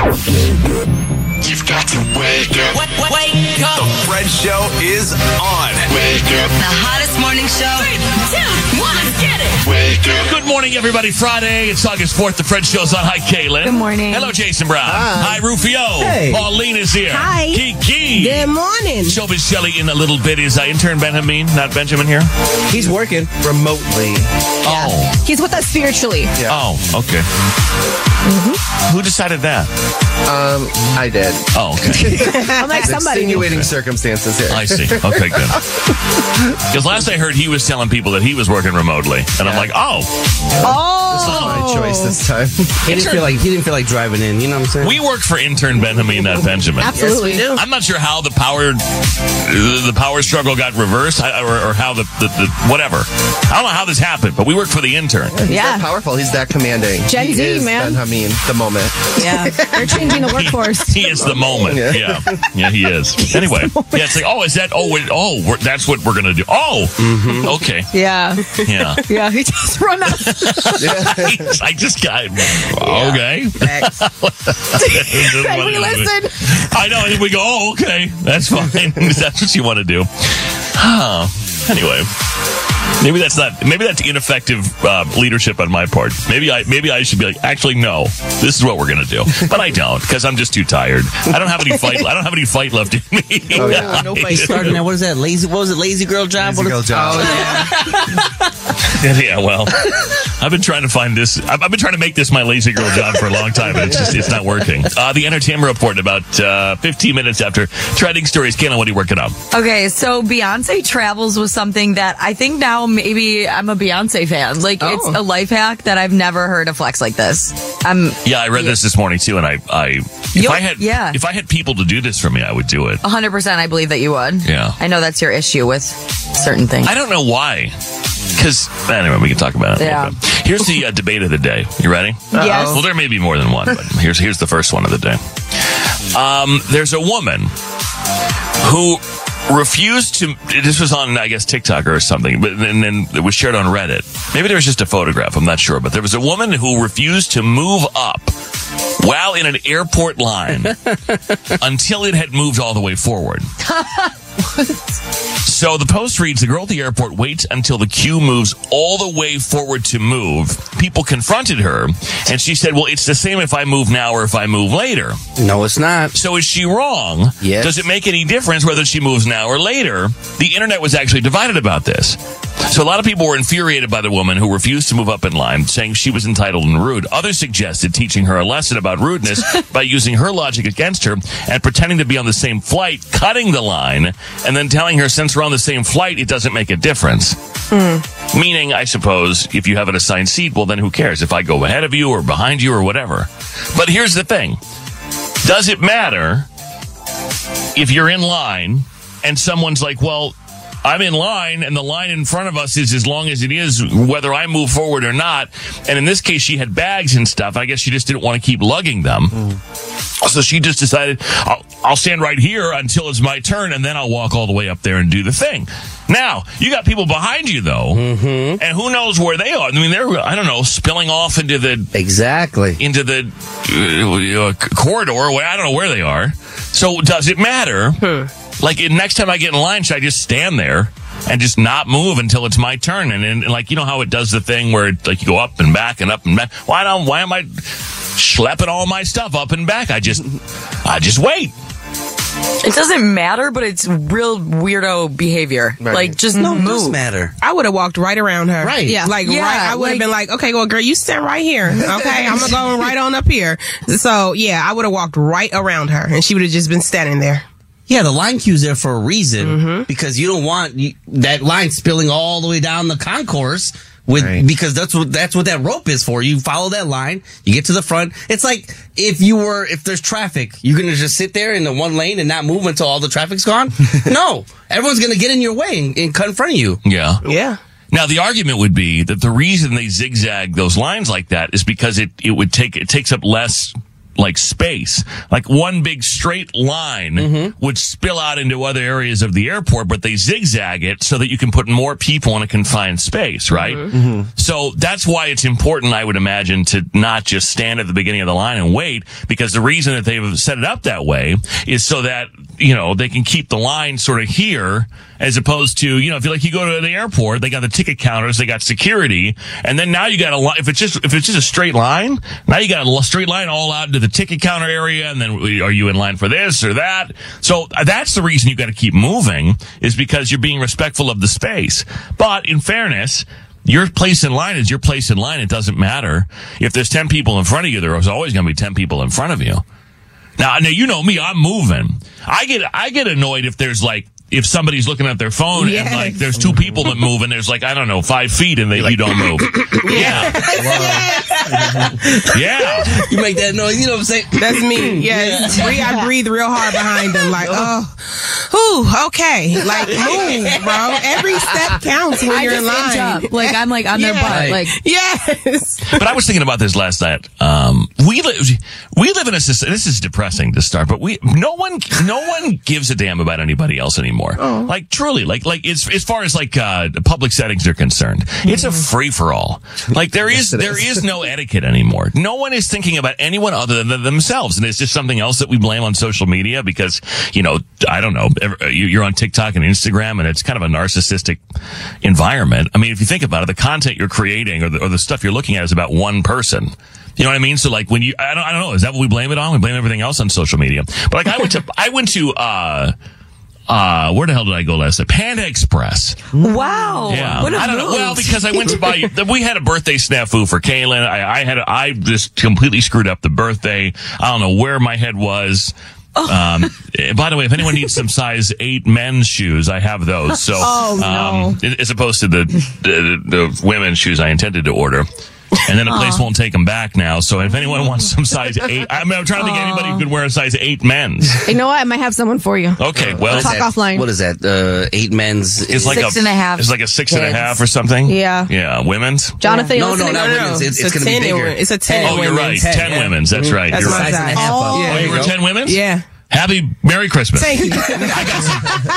Game. You've got to wake up. Wake, wake up. The Fred Show is on. Wake up. The hottest morning show. Three, two, one, get it. Wake up. Good morning, everybody. Friday. It's August 4th. The Fred Show's on. Hi, Kaelin. Good morning. Hello, Jason Brown. Hi, Rufio. Hey. Pauline is here. Hi. Kiki. Good morning. Showbiz Shelly in a little bit. Is uh, intern Benjamin, not Benjamin here? He's working remotely. Oh. He's with us spiritually. Yeah. Oh, okay. Mm-hmm. Who decided that? Um, I did. Oh, okay. I'm like somebody. Extenuating circumstances here. I see. Okay, good. Because last I heard, he was telling people that he was working remotely, and I'm like, oh, Oh. My choice this time. He didn't feel like he didn't feel like driving in. You know what I'm saying? we work for intern Benjamin, not Benjamin. Absolutely. Yes, we do. I'm not sure how the power the power struggle got reversed, I- or, or how the, the, the whatever. I don't know how this happened, but we work for the intern. He's Yeah. that powerful. He's that commanding. Gen he Z, is man. Benjamin, the moment. Yeah. They're changing the workforce. He is the moment. Yeah. Yeah, yeah, he is. Anyway, yeah, it's like, oh, is that? Oh, wait, oh, we're, that's what we're gonna do. Oh, okay, Yeah. yeah. Yeah. He just run up. I just got okay. And we listen. I know, and we go, oh, okay, that's fine. that's what you want to do. Huh. Anyway, maybe that's not. Maybe that's ineffective uh, leadership on my part. Maybe I. Maybe I should be like, actually, no. This is what we're gonna do. But I don't because I'm just too tired. I don't have any fight. I don't have any fight left in me. Oh, yeah. Nobody starting that. What is that? Lazy? What was it? Lazy girl job? Lazy What girl job. Oh yeah. yeah, well, I've been trying to find this. I've, I've been trying to make this my lazy girl job for a long time, and it's just it's not working. Uh, the entertainment report in about uh, 15 minutes after trending stories. Kayla, what are you working on? Okay, so Beyonce travels was something that I think now maybe I'm a Beyonce fan. Like it's Oh. a life hack that I've never heard a flex like this. Um, Yeah, I read this this morning too, and I, I if You'll- I had, yeah. if I had people to do this for me, I would do it. 100% I believe that you would. Yeah. I know that's your issue with certain things. I don't know why. Because anyway, we can talk about it. Yeah. Here's the uh, debate of the day. You ready? Yes. Well, there may be more than one, but here's here's the first one of the day. Um, there's a woman who refused to. This was on, I guess, TikTok or something, but and then it was shared on Reddit. Maybe there was just a photograph. I'm not sure, but there was a woman who refused to move up while in an airport line until it had moved all the way forward. So the post reads: The girl at the airport waits until the queue moves all the way forward to move. People confronted her, and she said, "Well, it's the same if I move now or if I move later." No, it's not. So is she wrong? Yes. Does it make any difference whether she moves now or later? The internet was actually divided about this. So a lot of people were infuriated by the woman who refused to move up in line, saying she was entitled and rude. Others suggested teaching her a lesson about rudeness by using her logic against her and pretending to be on the same flight, cutting the line, and then telling her since we're on the same flight, it doesn't make a difference. Hmm. Meaning, I suppose, if you have an assigned seat, well, then who cares if I go ahead of you or behind you or whatever. But here's the thing. Does it matter if you're in line and someone's like, well, I'm in line and the line in front of us is as long as it is, whether I move forward or not. And in this case, she had bags and stuff. I guess she just didn't want to keep lugging them. So she just decided, I'll, I'll stand right here until it's my turn and then I'll walk all the way up there and do the thing. Now, you got people behind you though, and who knows where they are? I mean, they're, I don't know, spilling off into the, Exactly. into the uh, uh, corridor. I don't know where they are. So does it matter? Like next time I get in line, should I just stand there and just not move until it's my turn? And, and like you know how it does the thing where it, like you go up and back and up and back. Why don't? Why am I schlepping all my stuff up and back? I just I just wait. It doesn't matter, but it's real weirdo behavior. Like, just No, it does move. matter. I would have walked right around her. Right. Yeah. Like Yeah, right. I would have like- been like, okay, well, girl, you stand right here. Okay. I'm gonna go right on up here. So yeah, I would have walked right around her and she would have just been standing there. Yeah, the line queue's there for a reason mm-hmm. because you don't want that line spilling all the way down the concourse with Right. because that's what that's what that rope is for. You follow that line, you get to the front. It's like if you were if there's traffic, you're gonna just sit there in the one lane and not move until all the traffic's gone. no, everyone's gonna get in your way and, and cut in front of you. Yeah. Yeah. Now the argument would be that the reason they zigzag those lines like that is because it it would take it takes up less like space. Like one big straight line mm-hmm. would spill out into other areas of the airport, but they zigzag it so that you can put more people in a confined space, right? Mm-hmm. Mm-hmm. So that's why it's important, I would imagine, to not just stand at the beginning of the line and wait, because the reason that they've set it up that way is so that, you know, they can keep the line sort of here as opposed to, you know, if you like you go to the airport, they got the ticket counters, they got security, and then now you got a line. If it's just if it's just a straight line, now you got a straight line all out into the ticket counter area, and then are you in line for this or that? So uh, that's the reason you got to keep moving is because you're being respectful of the space. But in fairness. Your place in line is your place in line. It doesn't matter. If there's 10 people in front of you, there's always going to be 10 people in front of you. Now, now you know me. I'm moving. I get I get annoyed if there's like if somebody's looking at their phone and like there's two people that move and there's like I don't know five feet and they you don't move. yeah, yeah. You make that noise, you know what I'm saying? That's me. Yes. Breathe, I breathe real hard behind them. Like, oh, whew, okay. Like, move, bro. Every step counts when I you're just in line. up. Like, I'm like on their butt. Right. Like, Yes. But I was thinking about this last night. Um, we live we live in a society. This is depressing to start, but we no one no one gives a damn about anybody else anymore. Like truly, like like it's as far as like uh, public settings are concerned, it's a free for all. Like there is there is no etiquette anymore. No one is thinking about anyone other than themselves, and it's just something else that we blame on social media because you know I don't know you- you're on TikTok and Instagram, and it's kind of a narcissistic environment. I mean, if you think about it, the content you're creating or the, or the stuff you're looking at is about one person. You know what I mean? So like when you, I don't, I don't know, is that what we blame it on? We blame everything else on social media. But like I went to, I went to, uh, uh, where the hell did I go last night? Panda Express. wow. Yeah. I don't know. Well, because I went to buy, we had a birthday snafu for Kaelin. I, I had, a, I just completely screwed up the birthday. I don't know where my head was. Um, eh, by the way, if anyone needs some size eight men's shoes, I have those. So, Oh, no. um, as opposed to the, the, the women's shoes I intended to order. And then a place won't take them back now. So if anyone wants some size eight, I mean, I'm trying to think anybody who could wear a size eight men's. You know what? I might have someone for you. Okay, well, Talk offline. What is that? Uh, eight men's. it's like Six a, and a half It's like a six and a kids. half or something. Yeah. Yeah, women's. Jonathan, you No, no, listening? not women's. It's, it's a going to be 10 bigger. in- It's a 10 Oh, you're right. women's. Ten, Ten, yeah. women's. That's right. That's You're my right. size and a half Oh, up. Oh, you were ten women's. Yeah. Happy Merry Christmas. Thank you. I got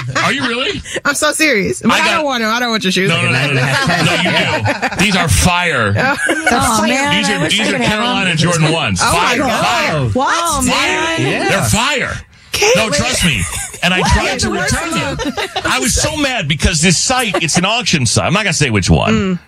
some. Are you really? I'm so serious. But I I, don't want to. I don't want your shoes. No, no, no, no, no. No, you do. These are fire. Oh, man. These are these are Carolina them. Jordan ones. Oh, my Fire, God. fire, What? Oh, man. They're fire. No, trust me. And I tried to return them. I was so mad because this site, it's an auction site. I'm not going to say which one. Mm.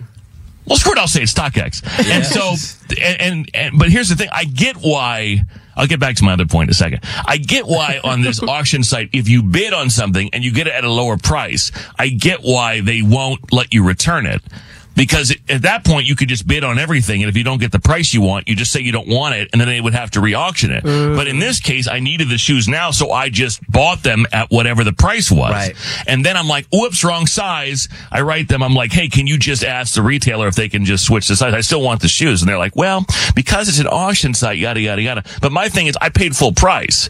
Well, screw it. I'll say it's StockX. And so, and, and, and, but here's the thing. I get why, I'll get back to my other point in a second. I get why on this auction site, if you bid on something and you get it at a lower price, I get why they won't let you return it. Because at that point, you could just bid on everything. And if you don't get the price you want, you just say you don't want it and then they would have to re-auction it. Mm-hmm. But in this case, I needed the shoes now. So I just bought them at whatever the price was. Right. And then I'm like, oops, wrong size. I write them. I'm like, hey, can you just ask the retailer if they can just switch the size? I still want the shoes. And they're like, well, because it's an auction site, yada, yada, yada. But my thing is I paid full price.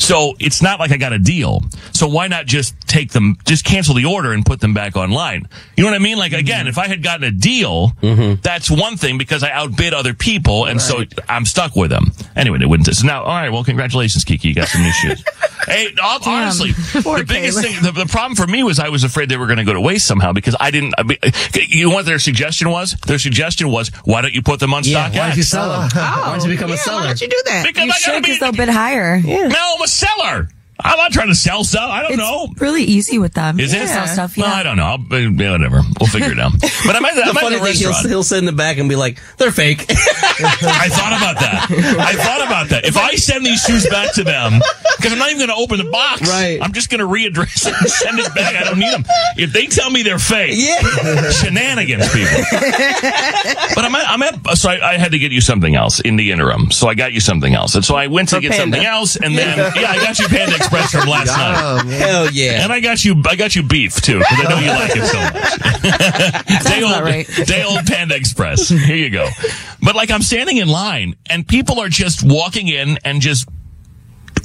So it's not like I got a deal. So why not just take them, just cancel the order and put them back online? You know what I mean? Like again, if I had gotten a deal, mm-hmm. that's one thing because I outbid other people and so I'm stuck with them. Anyway, they wouldn't. So now, all right, well, congratulations, Kiki. You got some new shoes. hey, hon- honestly, Poor the biggest thing, the, the problem for me was I was afraid they were going to go to waste somehow because I didn't, I mean, you know what their suggestion was? Their suggestion was, why don't you put them on Yeah, StockX? why don't you sell them? Oh, why don't you become yeah, a seller? Why don't you do that? Because You I should gotta be, because they'll bid higher. no, Seller. I'm not trying to sell stuff. I don't It's know. really easy with them. Is it? Sell stuff, Well. I don't know. I'll, yeah, whatever. We'll figure it out. But I'm at the, The I'm at funny the thing, he'll, restaurant. he'll sit in the back and be like, "They're fake." I thought about that. I thought about that. If I send these shoes back to them, because I'm not even going to open the box. Right. I'm just going to readdress it and send it back. I don't need them. If they tell me they're fake, Yeah. shenanigans, people. but I'm at, I'm at so I, I had to get you something else in the interim. So I got you something else. And so I went to For get Panda. something else. And then, yeah, I got you Panda Express from last night. Hell yeah. And I got you, I got you beef too, because I know you like it so much. day old, right. day old Panda Express. Here you go. But like I'm standing in line, and people are just walking in and just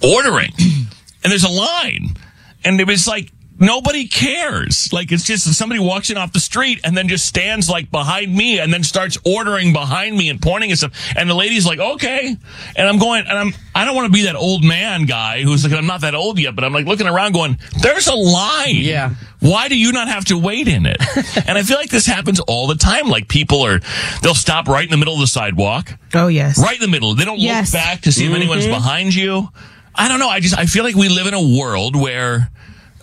ordering, and there's a line, and it was like nobody cares. Like it's just somebody walks in off the street and then just stands like behind me and then starts ordering behind me and pointing at stuff. And the lady's like, okay. And I'm going, and I'm, I don't want to be that old man guy who's like, I'm not that old yet, but I'm like looking around going, there's a line. Yeah. Why do you not have to wait in it? and I feel like this happens all the time. Like people are, they'll stop right in the middle of the sidewalk Oh yes. right in the middle. They don't Yes. look back to see if anyone's mm-hmm. behind you. I don't know. I just I feel like we live in a world where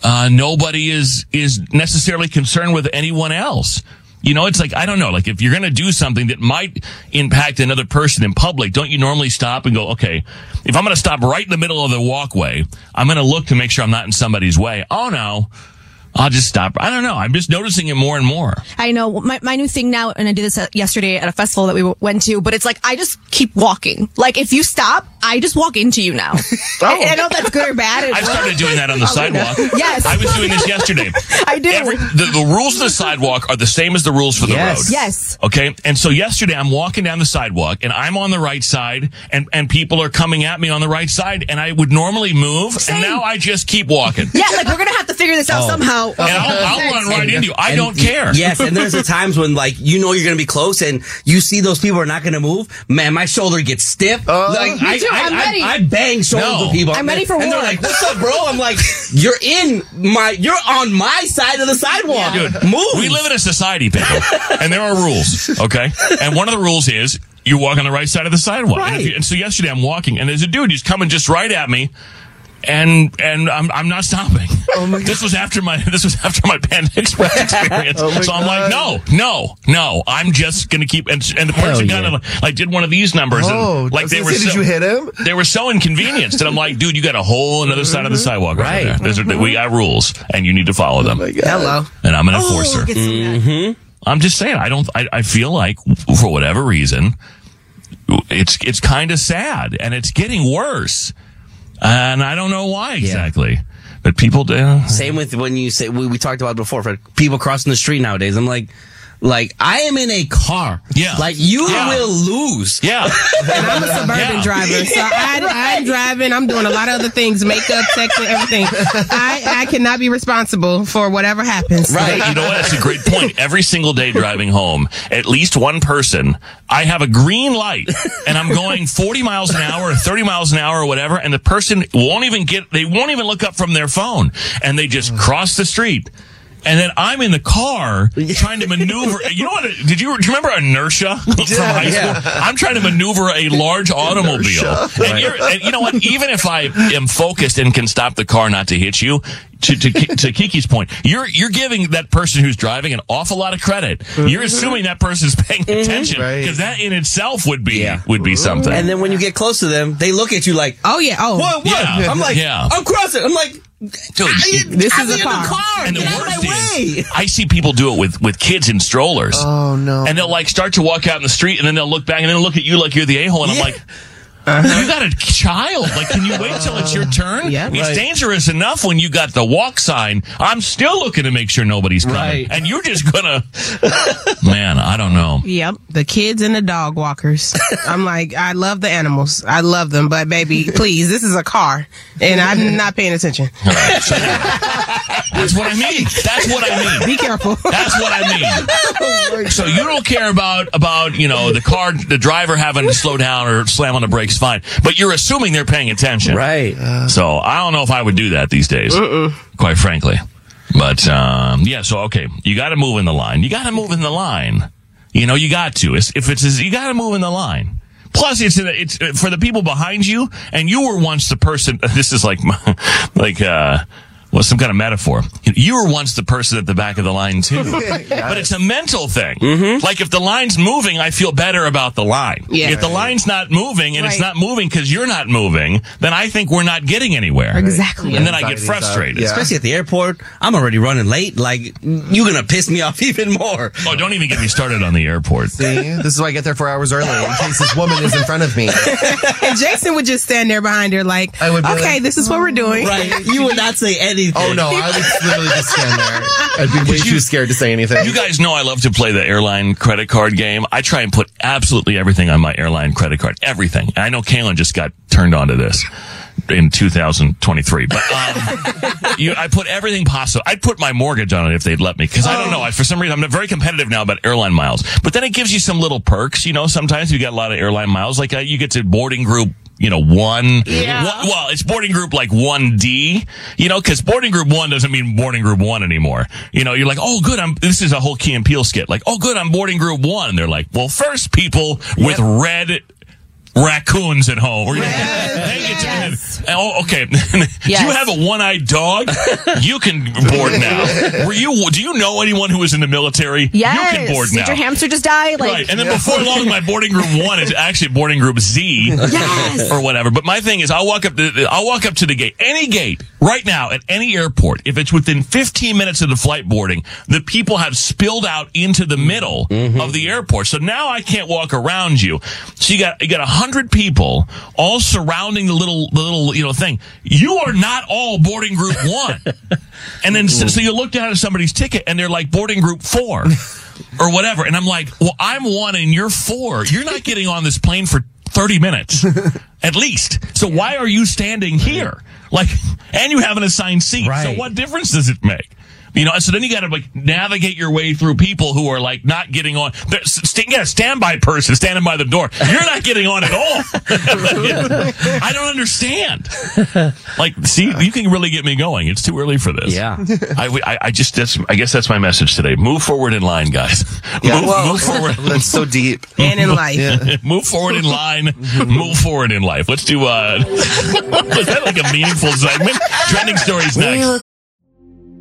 uh, nobody is is necessarily concerned with anyone else. You know, it's like I don't know. Like if you're going to do something that might impact another person in public, don't you normally stop and go, okay, if I'm going to stop right in the middle of the walkway, I'm going to look to make sure I'm not in somebody's way. Oh no. I'll just stop. I don't know. I'm just noticing it more and more. I know my, my new thing now, and I did this uh, yesterday at a festival that we went to, but it's like, I just keep walking. Like, if you stop, I just walk into you now. I, I know that's good or bad. I've started doing that on the sidewalk. Yes. I was doing this yesterday. I do. Every, the, the rules of the sidewalk are the same as the rules for the Yes. road. Yes. Okay. And so yesterday I'm walking down the sidewalk and I'm on the right side and, and people are coming at me on the right side and I would normally move Same. and now I just keep walking. Yeah, like, we're going to have to figure this out somehow. And I'll, I'll run right into you. I And- don't care. Yes, and there's the times when like you know you're gonna be close, and you see those people are not gonna move. Man, my shoulder gets stiff. Uh, like Me I, too, I, I'm I, ready. I bang shoulders No. with people. I'm ready for and war. they're like, "What's up, bro?" I'm like, "You're in my, you're on my side of the sidewalk. Dude, move." we live in a society, people, and there are rules, okay? And one of the rules is you walk on the right side of the sidewalk. And, Right. you- and so yesterday I'm walking, and there's a dude, he's coming just right at me. And and I'm I'm not stopping. Oh my this was after my this was after my Panda Express experience. Oh so I'm like, no, no, no. I'm just gonna keep. And, and the person yeah. kind of like did one of these numbers. Oh, like they were. say, did so, you hit him? They were so inconvenienced, and I'm like, dude, you got a whole another side of the mm-hmm. sidewalk right, Right. there. A- we got rules, and you need to follow oh them. Oh. Hello. And I'm an Oh, enforcer. of. Mm-hmm. I'm just saying, I don't, I, I feel like for whatever reason, it's, it's kind of sad and it's getting worse. And I don't know why exactly, but people do. Same with when you say we, we talked about before for people crossing the street nowadays. I'm like, like I am in a car. Yeah. Like you Yeah. will lose. Yeah. And I'm a suburban Yeah. driver, so I, I'm driving. I'm doing a lot of other things, makeup, texting, everything. I, I cannot be responsible for whatever happens. Right. You know what? That's a great point. Every single day driving home, at least one person, I have a green light and I'm going 40 miles an hour or 30 miles an hour or whatever. And the person won't even get, they won't even look up from their phone and they just cross the street. And then I'm in the car trying to maneuver. You know what? Did you, do you remember inertia from high school? yeah. I'm trying to maneuver a large automobile. Inertia. And, you're, and you know what? Even if I am focused and can stop the car not to hit you, to, to, to Kiki's point, you're you're giving that person who's driving an awful lot of credit. Mm-hmm. You're assuming that person's paying mm-hmm. attention because that in itself would be would be something. And then when you get close to them, they look at you like, oh yeah, oh what? What? Yeah. I'm like, Yeah. I'm crossing. I'm like, Dude, This I'm is a car. the car. And the Get out of worst my way. is, I see people do it with, with kids in strollers. Oh no. And they'll like start to walk out in the street and then they'll look back and then they'll look at you like you're the a hole. And I'm like, Uh-huh. you got a child. Like, can you wait till it's your turn? Yeah. it's Right. dangerous enough when you got the walk sign. I'm still looking to make sure nobody's coming. Right. And you're just gonna, man, I don't know. Yep, the kids and the dog walkers. I'm like, I love the animals. I love them, but baby, please, this is a car, and I'm not paying attention. That's what I mean. That's what I mean. Be careful. That's what I mean. So you don't care about about you know the car, the driver having to slow down or slam on the brakes, fine. But you're assuming they're paying attention, Right. So I don't know if I would do that these days, quite frankly. But um, yeah, so okay, you got to move in the line. You got to move in the line. You know, you got to. It's, if it's you got to move in the line. Plus, it's it's for the people behind you, and you were once the person. This is like like uh, well, some kind of metaphor. You were once the person at the back of the line too, but it's a mental thing. Mm-hmm. Like if the line's moving, I feel better about the line. Yeah. If the line's not moving and it's not moving because you're not moving, then I think we're not getting anywhere. Exactly. And then I get frustrated. Yeah. Especially at the airport, I'm already running late. Like you're gonna piss me off even more. Oh, don't even get me started on the airport. See, this is why I get there four hours early in case this woman is in front of me. And Jason would just stand there behind her, like, I would okay, like, this is what we're doing. Right? You would not say anything. Oh no, I would literally just stand there. I'd be way too scared to say anything. You guys know I love to play the airline credit card game. I try and put absolutely everything on my airline credit card. Everything. And I know Kaelin just got turned on to this in 2023. But um, you, I put everything possible. I'd put my mortgage on it if they'd let me. Because I don't know. I, for some reason, I'm very competitive now about airline miles. But then it gives you some little perks. You know, sometimes you get a lot of airline miles. Like uh, you get to boarding group you know, one, Yeah. one- well, it's boarding group like 1D, you know, cause boarding group one doesn't mean boarding group one anymore. You know, you're like, oh, good, I'm, this is a whole Key and Peele skit. Like, oh, good, I'm boarding group one. And they're like, well, first people with red raccoons at home. Or, They get to- Oh, okay. do you have a one-eyed dog? you can board now. Were you, do you know anyone who was in the military? Yes. You can board Did now. your hamster just die? Like, right. And then before long, my boarding group one is actually boarding group Z Yes. or whatever. But my thing is, I'll walk up. To, I'll walk up to the gate, any gate, right now at any airport. If it's within 15 minutes of the flight boarding, the people have spilled out into the middle mm-hmm. of the airport. So now I can't walk around you. So you got you got a hundred people all surrounding the little the little you know thing. You are not all boarding group one. And then so, so you look down at somebody's ticket and they're like boarding group four or whatever. And I'm like, well, I'm one and you're four. You're not getting on this plane for 30 minutes at least. So why are you standing here? Like, and you have an assigned seat. So what difference does it make? You know, and so then you got to like navigate your way through people who are like not getting on. There's- St- yeah, standby person standing by the door. You're not getting on at all. I don't understand. Like, see, you can really get me going. It's too early for this. Yeah. I, I, I just, that's, I guess that's my message today. Move forward in line, guys. Yeah. Move, Whoa. move forward. That's so deep. And in life. move forward in line. Move forward in life. Let's do, uh, was that like a meaningful segment? Trending stories next.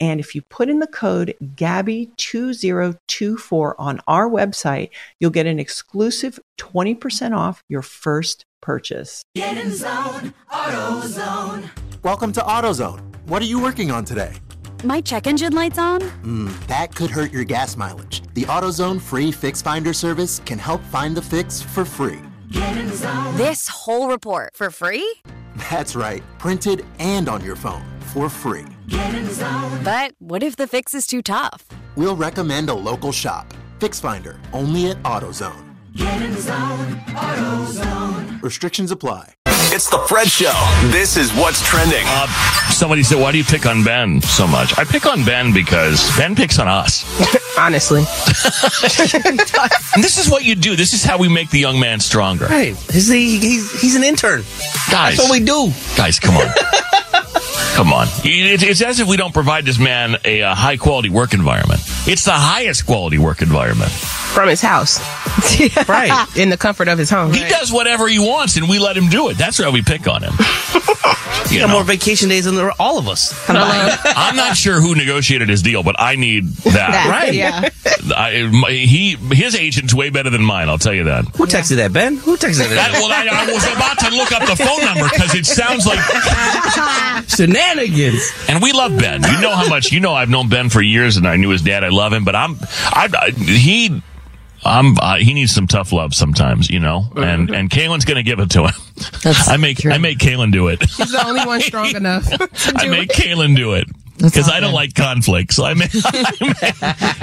And if you put in the code GABBY2024 on our website, you'll get an exclusive 20% off your first purchase. Get in zone, AutoZone. Welcome to AutoZone. What are you working on today? My check engine light's on? Hmm, that could hurt your gas mileage. The AutoZone free Fix Finder service can help find the fix for free. Get in zone. This whole report for free? That's right, printed and on your phone for free. Get in zone. But what if the fix is too tough? We'll recommend a local shop. Fix Finder, only at AutoZone. Get in zone, AutoZone. Restrictions apply. It's the Fred Show. This is what's trending. Uh, somebody said, "Why do you pick on Ben so much?" I pick on Ben because Ben picks on us. Honestly, And this is what you do. This is how we make the young man stronger. Right. He's, he's, he's an intern. Guys, That's what we do. guys, come on. Come on. It- It's as if we don't provide this man a, uh high quality work environment. It's the highest quality work environment. from his house, right, in the comfort of his home. He does whatever he wants and we let him do it. That's why we pick on him. He got more vacation days than the- all of us. I'm not sure who negotiated his deal, but I need that. That, Right. Yeah. I, my- he his agent's way better than mine. I'll tell you that. Who texted that, Ben? Who texted That- that? well, I, I was about to look up the phone number because it sounds like, Shenanigans. and we love Ben. You know how much you know. I've known Ben for years, and I knew his dad. I love him, but I'm, I, I he. I'm, uh, he needs some tough love sometimes, you know, and and Kaelin's gonna give it to him. I make I make Kaelin do it. He's the only one strong enough. to I do make it. Kaelin do it because I don't like conflict. So I make, I make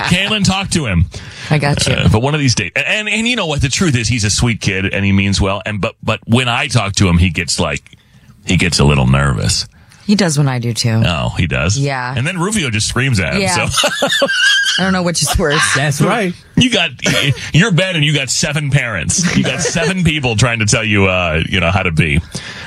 Kaelin talk to him. I got you. Uh, but one of these days, and and you know what? The truth is, he's a sweet kid and he means well. And but but when I talk to him, he gets like he gets a little nervous. He does when I do too. Oh, he does. Yeah. And then Rufio just screams at him. Yeah. So I don't know which is worse. That's right. you got you're Ben, and you got seven parents. You got seven people trying to tell you, uh, you know, how to be.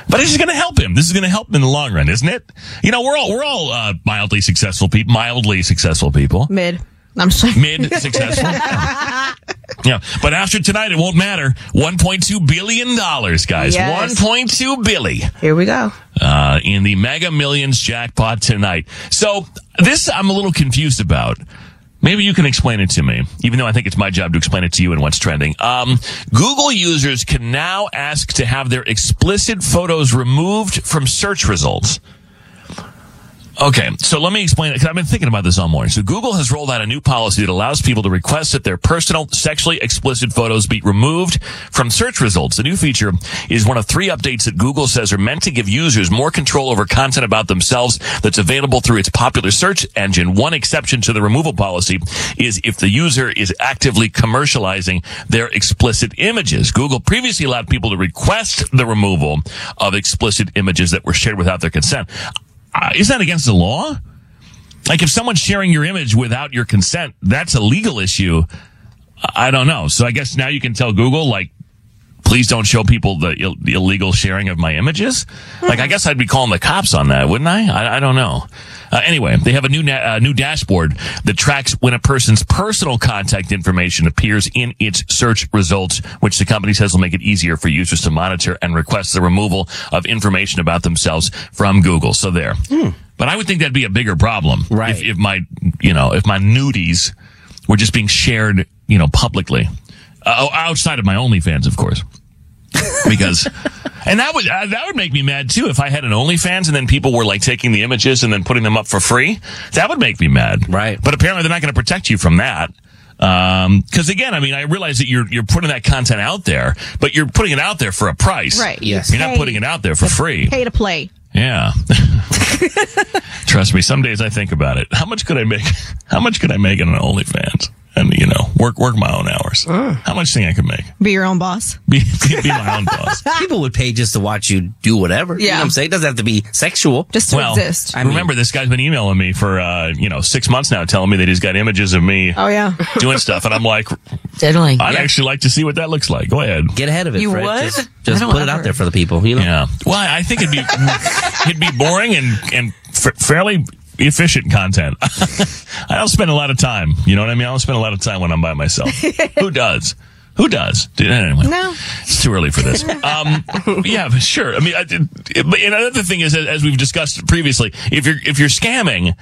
But this is going to help him. This is going to help him in the long run, isn't it? You know, we're all we're all uh, mildly successful people, mildly successful people. Mid. I'm sorry. mid successful. yeah, but after tonight, it won't matter. One point two billion dollars, guys. Yes. One point two billy Here we go. uh, in the Mega Millions jackpot tonight. So this I'm a little confused about. Maybe you can explain it to me, even though I think it's my job to explain it to you and what's trending. Um, Google users can now ask to have their explicit photos removed from search results. Okay, so let me explain it because I've been thinking about this all morning. So Google has rolled out a new policy that allows people to request that their personal, sexually explicit photos be removed from search results. The new feature is one of three updates that Google says are meant to give users more control over content about themselves that's available through its popular search engine. One exception to the removal policy is if the user is actively commercializing their explicit images. Google previously allowed people to request the removal of explicit images that were shared without their consent. Uh, is that against the law? Like if someone's sharing your image without your consent, that's a legal issue. I don't know. So I guess now you can tell Google like, please don't show people the, Ill- the illegal sharing of my images. Like I guess I'd be calling the cops on that, wouldn't I? I, I don't know. Uh, anyway, they have a new na- uh, new dashboard that tracks when a person's personal contact information appears in its search results, which the company says will make it easier for users to monitor and request the removal of information about themselves from Google. So there. But I would think that'd be a bigger problem, right? If, if my, you know, if my nudies were just being shared, you know, publicly, uh, outside of my OnlyFans, of course because and that would uh, that would make me mad too if I had an OnlyFans and then people were like taking the images and then putting them up for free. That would make me mad. Right. But apparently they're not going to protect you from that. Um, cause again, I mean, I realize that you're, you're putting that content out there, but you're putting it out there for a price. Right. Yes. You're not putting it out there for free. Pay to play. Yeah. Trust me, some days I think about it. How much could I make? How much could I make in an OnlyFans? And you know, work work my own hours. How much thing I could make? Be your own boss. Be, be, be my own boss. People would pay just to watch you do whatever. You know Yeah. what I'm saying? It doesn't have to be sexual. Just to well, exist. I remember this guy's been emailing me for uh, you know six months now, telling me that he's got images of me Oh yeah. doing stuff, and I'm like, diddling. I'd actually like to see what that looks like. Go ahead, get ahead of it. You Fred. would? Just, just don't put it out there for the people. You know. Yeah. Well, I think it'd be it'd be boring and and f- fairly efficient content. I don't spend a lot of time. You know what I mean? I don't spend a lot of time when I'm by myself. Who does? Who does? Anyway, No. it's too early for this. Um, yeah, sure. I mean, I, another thing is, as we've discussed previously, if you're if you're scamming,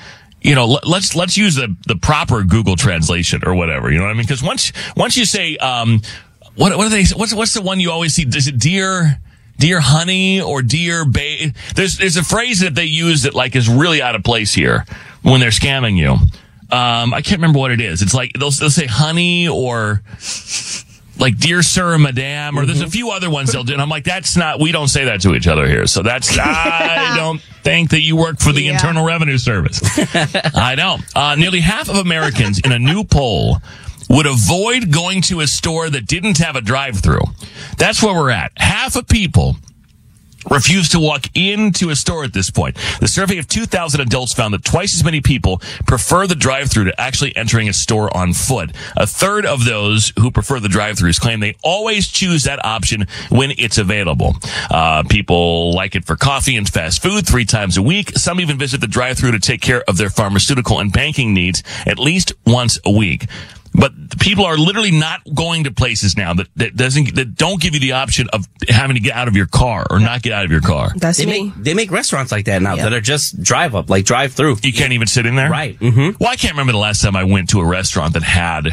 you know, let, let's let's use the the proper Google translation or whatever. You know what I mean? Because once once you say, um, what what are they? What's what's the one you always see? Is it dear? Dear honey or dear babe. There's there's a phrase that they use that like is really out of place here when they're scamming you. Um, I can't remember what it is. It's like they'll they'll say honey or like dear sir or madame or there's a few other ones they'll do and i'm like that's not we don't say that to each other here so that's i don't think that you work for the internal revenue service i don't uh, nearly half of americans in a new poll would avoid going to a store that didn't have a drive-through that's where we're at half of people refuse to walk into a store at this point. The survey of 2,000 adults found that twice as many people prefer the drive-through to actually entering a store on foot. A third of those who prefer the drive-throughs claim they always choose that option when it's available. Uh, people like it for coffee and fast food three times a week. Some even visit the drive-through to take care of their pharmaceutical and banking needs at least once a week. But people are literally not going to places now that, that doesn't that don't give you the option of having to get out of your car or not get out of your car. they Make, they make restaurants like that now that are just drive up, like drive through. You can't even sit in there? Right. Mm-hmm. Well, I can't remember the last time I went to a restaurant that had.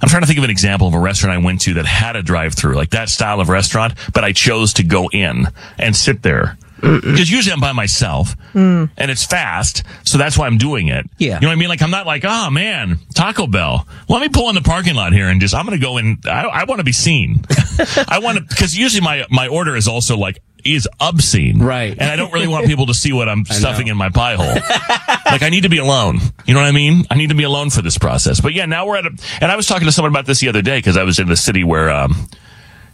I'm trying to think of an example of a restaurant I went to that had a drive through, like that style of restaurant, but I chose to go in and sit there. Because usually I'm by myself and it's fast, so that's why I'm doing it. Yeah. You know what I mean? Like I'm not like, oh man, Taco Bell. Let me pull in the parking lot here and just, I'm going to go in. I, I want to be seen. I want to, because usually my, my order is also like, is obscene. Right. And I don't really want people to see what I'm stuffing in my pie hole. like I need to be alone. You know what I mean? I need to be alone for this process. But yeah, now we're at a, and I was talking to someone about this the other day because I was in the city where, um,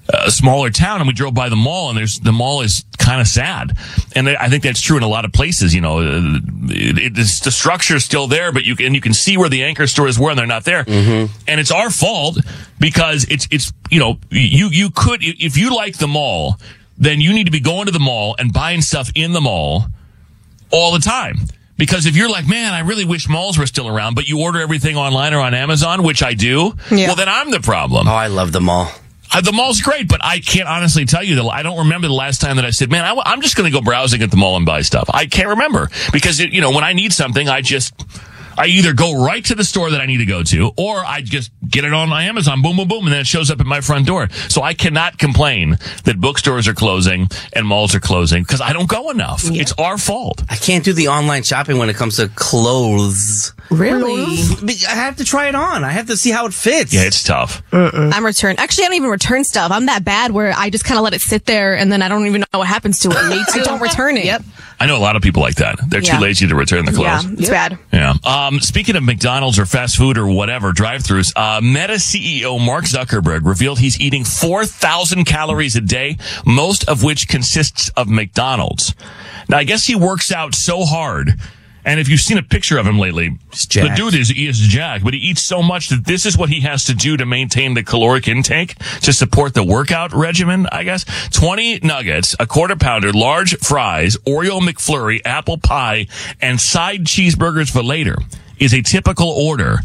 a smaller town and we drove by the mall and there's the mall is kind of sad and I think that's true in a lot of places you know uh, it, it, it's, the structure is still there but you can you can see where the anchor stores were and they're not there and it's our fault because it's it's you know you you could if you like the mall then you need to be going to the mall and buying stuff in the mall all the time. Because if you're like, man, I really wish malls were still around, but you order everything online or on Amazon, which I do, well, then I'm the problem. Oh, I love the mall. Uh, the mall's great, but I can't honestly tell you that I don't remember the last time that I said, man, I, am just going to go browsing at the mall and buy stuff. I can't remember because, it, you know, when I need something, I just, I either go right to the store that I need to go to or I just get it on my Amazon, boom, boom, boom, and then it shows up at my front door. So I cannot complain that bookstores are closing and malls are closing because I don't go enough. It's our fault. I can't do the online shopping when it comes to clothes. Really? I have to try it on. I have to see how it fits. Yeah, it's tough. I'm return. Actually, I don't even return stuff. I'm that bad where I just kind of let it sit there and then I don't even know what happens to it. Me too. I don't return it. Yep. I know a lot of people like that. They're Yeah. too lazy to return the clothes. Yeah, clothes. it's bad. Yeah. Um, speaking of McDonald's or fast food or whatever drive-throughs, uh, Meta CEO Mark Zuckerberg revealed he's eating 4,000 calories a day, most of which consists of McDonald's. Now, I guess he works out so hard And if you've seen a picture of him lately, the dude is he is jacked, but he eats so much that this is what he has to do to maintain the caloric intake to support the workout regimen. I guess twenty nuggets, a quarter pounder, large fries, Oreo McFlurry, apple pie, and side cheeseburgers for later is a typical order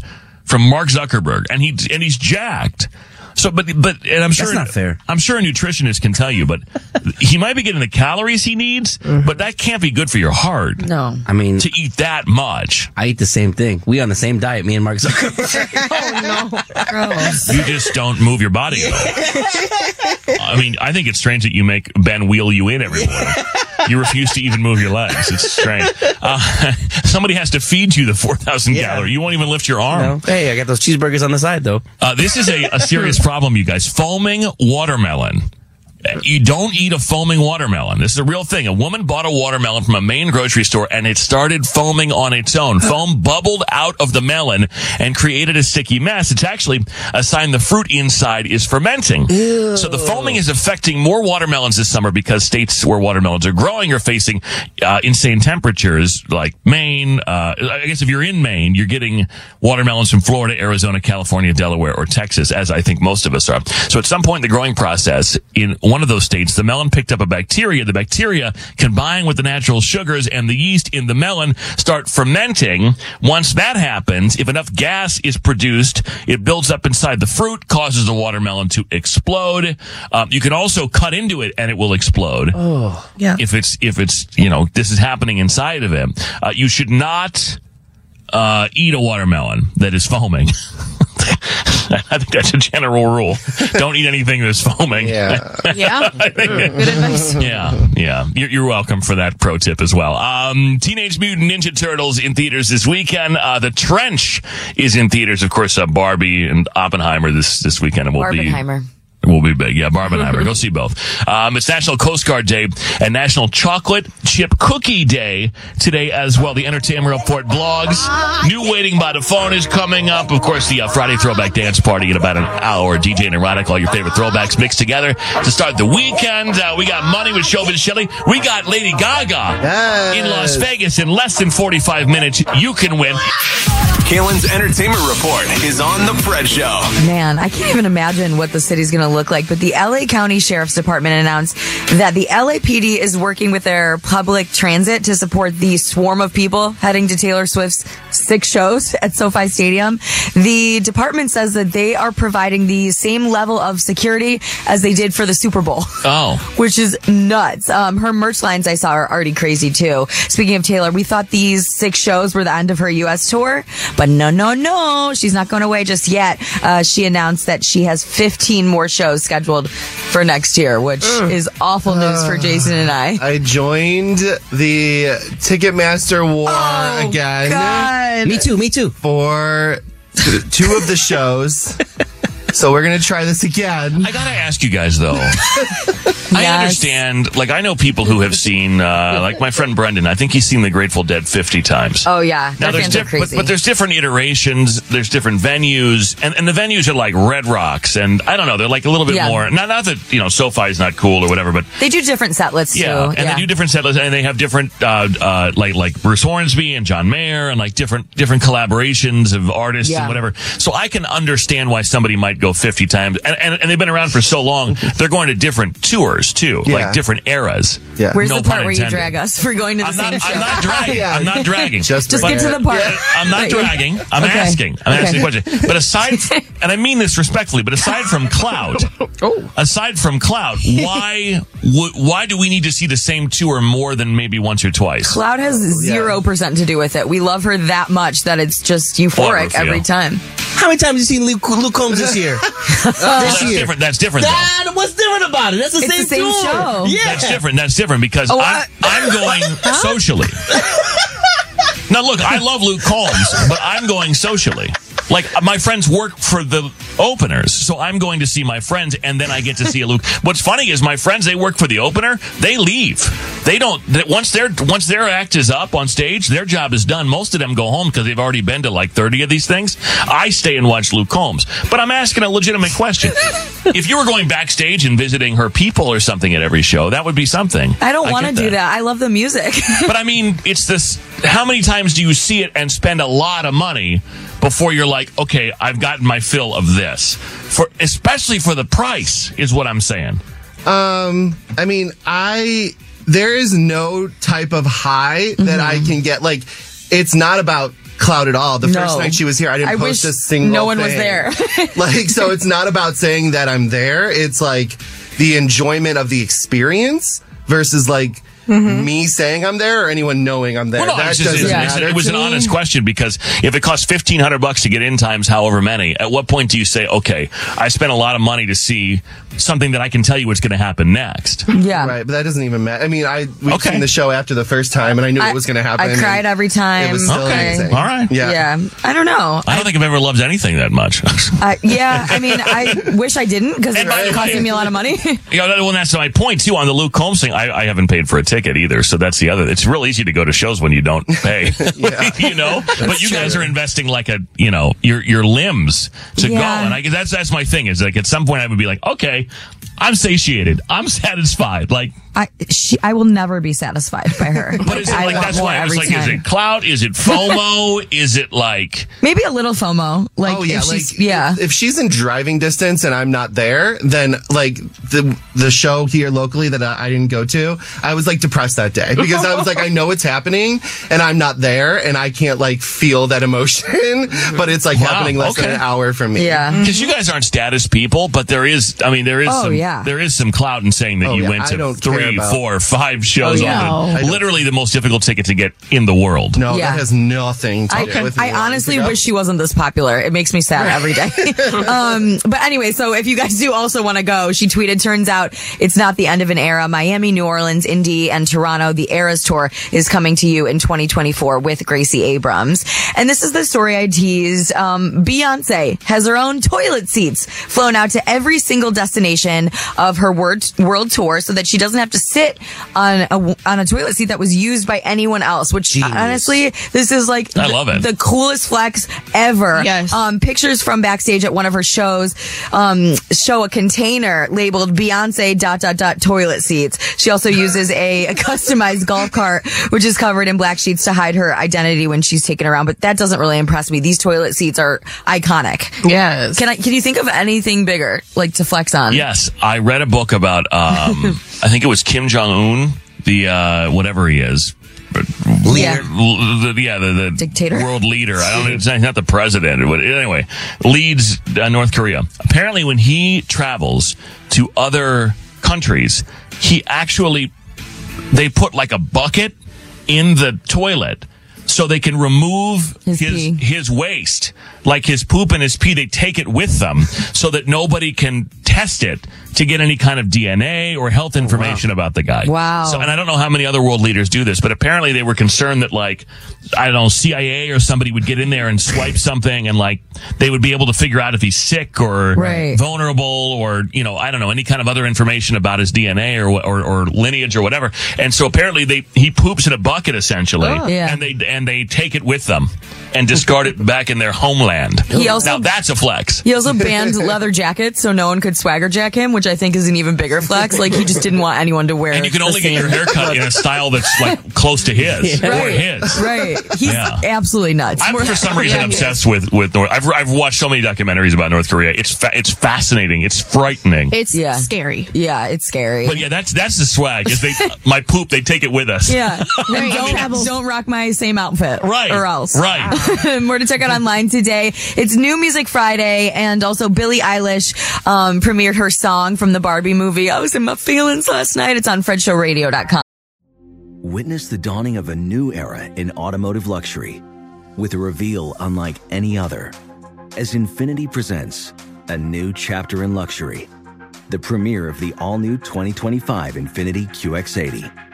from Mark Zuckerberg, and he and he's jacked. So, but but and I'm sure That's not fair. I'm sure a nutritionist can tell you, but he might be getting the calories he needs, mm-hmm. but that can't be good for your heart. No. I mean, to eat that much. I eat the same thing. We on the same diet, me and Mark Zuckerberg. Oh, you just don't move your body at. I mean, I think it's strange that you make Ben wheel you in every morning. You refuse to even move your legs. It's strange. Uh, somebody has to feed you the 4,000 calorie. You won't even lift your arm. No. Hey, I got those cheeseburgers on the side though. Uh, this is a, a serious problem, you guys. Foaming watermelon. You don't eat a foaming watermelon. This is a real thing. A woman bought a watermelon from a Maine grocery store and it started foaming on its own. Foam bubbled out of the melon and created a sticky mess. It's actually a sign the fruit inside is fermenting. So the foaming is affecting more watermelons this summer because states where watermelons are growing are facing uh, insane temperatures like Maine. Uh, I guess if you're in Maine, you're getting watermelons from Florida, Arizona, California, Delaware, or Texas, as I think most of us are. So at some point in the growing process, in one of those states, the melon picked up a bacteria. The bacteria combine with the natural sugars and the yeast in the melon start fermenting. Once that happens, if enough gas is produced, it builds up inside the fruit, causes the watermelon to explode. Um, you can also cut into it and it will explode. Oh, yeah. If it's, if it's, you know, this is happening inside of it. Uh, you should not, uh, eat a watermelon that is foaming. I think that's a general rule. Don't eat anything that's foaming. Yeah. Yeah. Good advice. Yeah, yeah. You're, you're welcome for that pro tip as well. Um, Teenage Mutant Ninja Turtles in theaters this weekend. Uh, the Trench is in theaters. Of course, uh, Barbie and Oppenheimer this this weekend. And will be Barbenheimer. Will be big. Yeah, Barbenheimer. Go see both. Um, it's National Coast Guard Day and National Chocolate Chip Cookie Day today as well. The Entertainment Report blogs. New Waiting by the Phone is coming up. Of course, the uh, Friday Throwback Dance Party in about an hour. DJ and Erotic, all your favorite throwbacks mixed together to start the weekend. Uh, we got Money with Showbiz Shelley. We got Lady Gaga in Las Vegas in less than 45 minutes. You can win. Kaelin's Entertainment Report is on The Fred Show. Man, I can't even imagine what the city's going to look like. But the LA County Sheriff's Department announced that the LAPD is working with their public transit to support the swarm of people heading to Taylor Swift's six shows at SoFi Stadium. The department says that they are providing the same level of security as they did for the Super Bowl. Oh. Which is nuts. Um, her merch lines I saw are already crazy too. Speaking of Taylor, we thought these six shows were the end of her U.S. tour, but no, no, no. She's not going away just yet. Uh, she announced that she has 15 more shows scheduled for next year, which mm. is awful news for ah. Jason and I. I joined the Ticketmaster war oh, again. God. Me too. Me too. For t- two of the shows. so we're gonna try this again. I gotta ask you guys though. I understand. Like I know people who have seen, uh, like my friend Brendan. I think he's seen The Grateful Dead fifty times. Oh yeah, Now their there's fans are diff- but, crazy. but there's different iterations. There's different venues, and, and the venues are like Red Rocks, and I don't know. They're like a little bit Yeah. more. Not not that you know SoFi is not cool or whatever, but they do different set lists yeah, too. and they do different set lists, and they have different uh, uh, like like Bruce Hornsby and John Mayer, and like different different collaborations of artists Yeah. and whatever. So I can understand why somebody might go fifty times, and, and and they've been around for so long. They're going to different tours too, Yeah. like different eras. Yeah. Where's No the part pun where you drag us for going to the I'm same not, show? I'm not dragging. Yeah. I'm not dragging. Just Just bring get to the part. I'm not dragging. I'm Okay. asking. I'm Okay. asking a question. But aside, and I mean this respectfully, but aside from cloud, Oh. aside from cloud, why w- why do we need to see the same tour more than maybe once or twice? Cloud has oh, zero percent to do with it. We love her that much that it's just euphoric every time. How many times have you seen Luke, Luke Combs this year? Well, that's different. That's different. Though. That, what's different about it? That's the It's same, the same tour. show. Yeah. That's different. That's different because Oh, I, I'm going socially. now, look, I love Luke Combs, but I'm going socially. Like uh, my friends work for the openers, so I'm going to see my friends, and then I get to see a Luke. What's funny is my friends they work for the opener. They leave. They don't. Once their once their act is up on stage, their job is done. Most of them go home because they've already been to like 30 of these things. I stay and watch Luke Combs. But I'm asking a legitimate question. if you were going backstage and visiting her people or something at every show, that would be something. I don't want to do that. I love the music. but I mean, it's this. How many times do you see it and spend a lot of money before you're like, okay, I've gotten my fill of this? For especially for the price, is what I'm saying. Um, I mean, I there is no type of high that I Mm-hmm. can get. Like, it's not about cloud at all. The first No. night she was here, I didn't I post wish a single. no one was there. like, so it's not about saying that I'm there. It's like the enjoyment of the experience versus like. Mm-hmm. Me saying I'm there or anyone knowing I'm there. Well, no, that just- doesn't it's- it's- it was an honest question because if it costs fifteen hundred bucks to get in times however many, at what point do you say, okay, I spent a lot of money to see something that I can tell you what's going to happen next? Yeah. Right, but that doesn't even matter. I mean, I we've Okay. seen the show after the first time, and I knew I- it was going to happen. I cried every time. It was still Okay. amazing. All right. Yeah. Yeah. I don't know. I don't think I've ever loved anything that much. I, yeah, I mean, I wish I didn't because And by it's costing me a lot of money. yeah. well, that's my point too. On the Luke Combs thing, I, I haven't paid for a ticket either, so that's the other. It's real easy to go to shows when you don't pay. you know, but you guys are investing like a, you know, your your limbs to go, and I that's that's my thing. Is like at some point I would be like, okay, I'm satiated, I'm satisfied. Like, I she, I will never be satisfied by her. but is it I like want that's more why I was every like, is it clout? Is it FOMO? is it like? Maybe a little FOMO. Like, oh yeah, if like she's, yeah. If she's in driving distance and I'm not there, then like the the show here locally that I, I didn't go to, I was like depressed that day because I was like, I know it's happening and I'm not there and I can't like feel that emotion, but it's like Wow, happening less than an hour from me. Yeah, mm-hmm. Because you guys aren't status people, but there is, I mean, there is Oh, some, yeah. there is some clout in saying that Oh, you yeah, went to don't care three, about- four, five shows Oh, yeah. on I literally the most difficult ticket to get in the world. No, Yeah. that has nothing to I, do with me I honestly wish she wasn't this popular. It makes me sad every day. um, but anyway, so if you guys do also want to go, she tweeted, turns out it's not the end of an era. Miami, New Orleans, Indy, and Toronto, the Eras Tour is coming to you in 2024 with Gracie Abrams. And this is the story I teased. Um, Beyonce has her own toilet seats flown out to every single destination of her world, world tour so that she doesn't have to sit on a, on a toilet seat that was used by anyone else, which honestly, this is like I the- love it. the coolest flex ever. Yes. Um, pictures from backstage at one of her shows um, show a container labeled Beyonce dot dot dot toilet seats. She also uses a, a customized golf cart, which is covered in black sheets to hide her identity when she's taken around. But that doesn't really impress me. These toilet seats are iconic. Yes. Can I? Can you think of anything bigger, like to flex on? Yes, I read a book about, um, I think it was Kim Jong Un, the uh, whatever he is. Yeah. The, yeah, the, the Dictator? world leader. I don't. It's not, not the president, but anyway, leads uh, North Korea. Apparently, when he travels to other countries, he actually they put like a bucket in the toilet so they can remove His his his waste, like his poop and his pee. They take it with them so that nobody can test it to get any kind of DNA or health information about the guy. Wow. So, and I don't know how many other world leaders do this, but apparently they were concerned that like I don't know CIA or somebody would get in there and swipe something, and like they would be able to figure out if he's sick or Right. vulnerable or you know I don't know any kind of other information about his DNA or or, or lineage or whatever. And so apparently they he poops in a bucket essentially, oh. Yeah. and they and they take it with them and discard it back in their homeland. He also- now that's a flex. He also banned leather jackets so no one could swagger jack him, which I think is an even bigger flex. Like he just didn't want anyone to wear. And you can only get same- your hair cut in a style that's like close to his or Right. his. Right. He's Yeah. absolutely nuts. I'm for some reason Yeah. obsessed with with North. I've I've watched so many documentaries about North Korea. It's fa- it's fascinating. It's frightening. It's Yeah. scary. Yeah, it's scary. but yeah, that's that's the swag. Is they my poop? They take it with us. Yeah. Right. don't, don't rock my same outfit. Right. Or else. Right. More to check out online today. It's New Music Friday and also Billie Eilish um, premiered her song from the Barbie movie. I was in my feelings last night. It's on FredShowRadio.com. Witness the dawning of a new era in automotive luxury with a reveal unlike any other as Infiniti presents a new chapter in luxury, the premiere of the all new 2025 Infiniti QX80.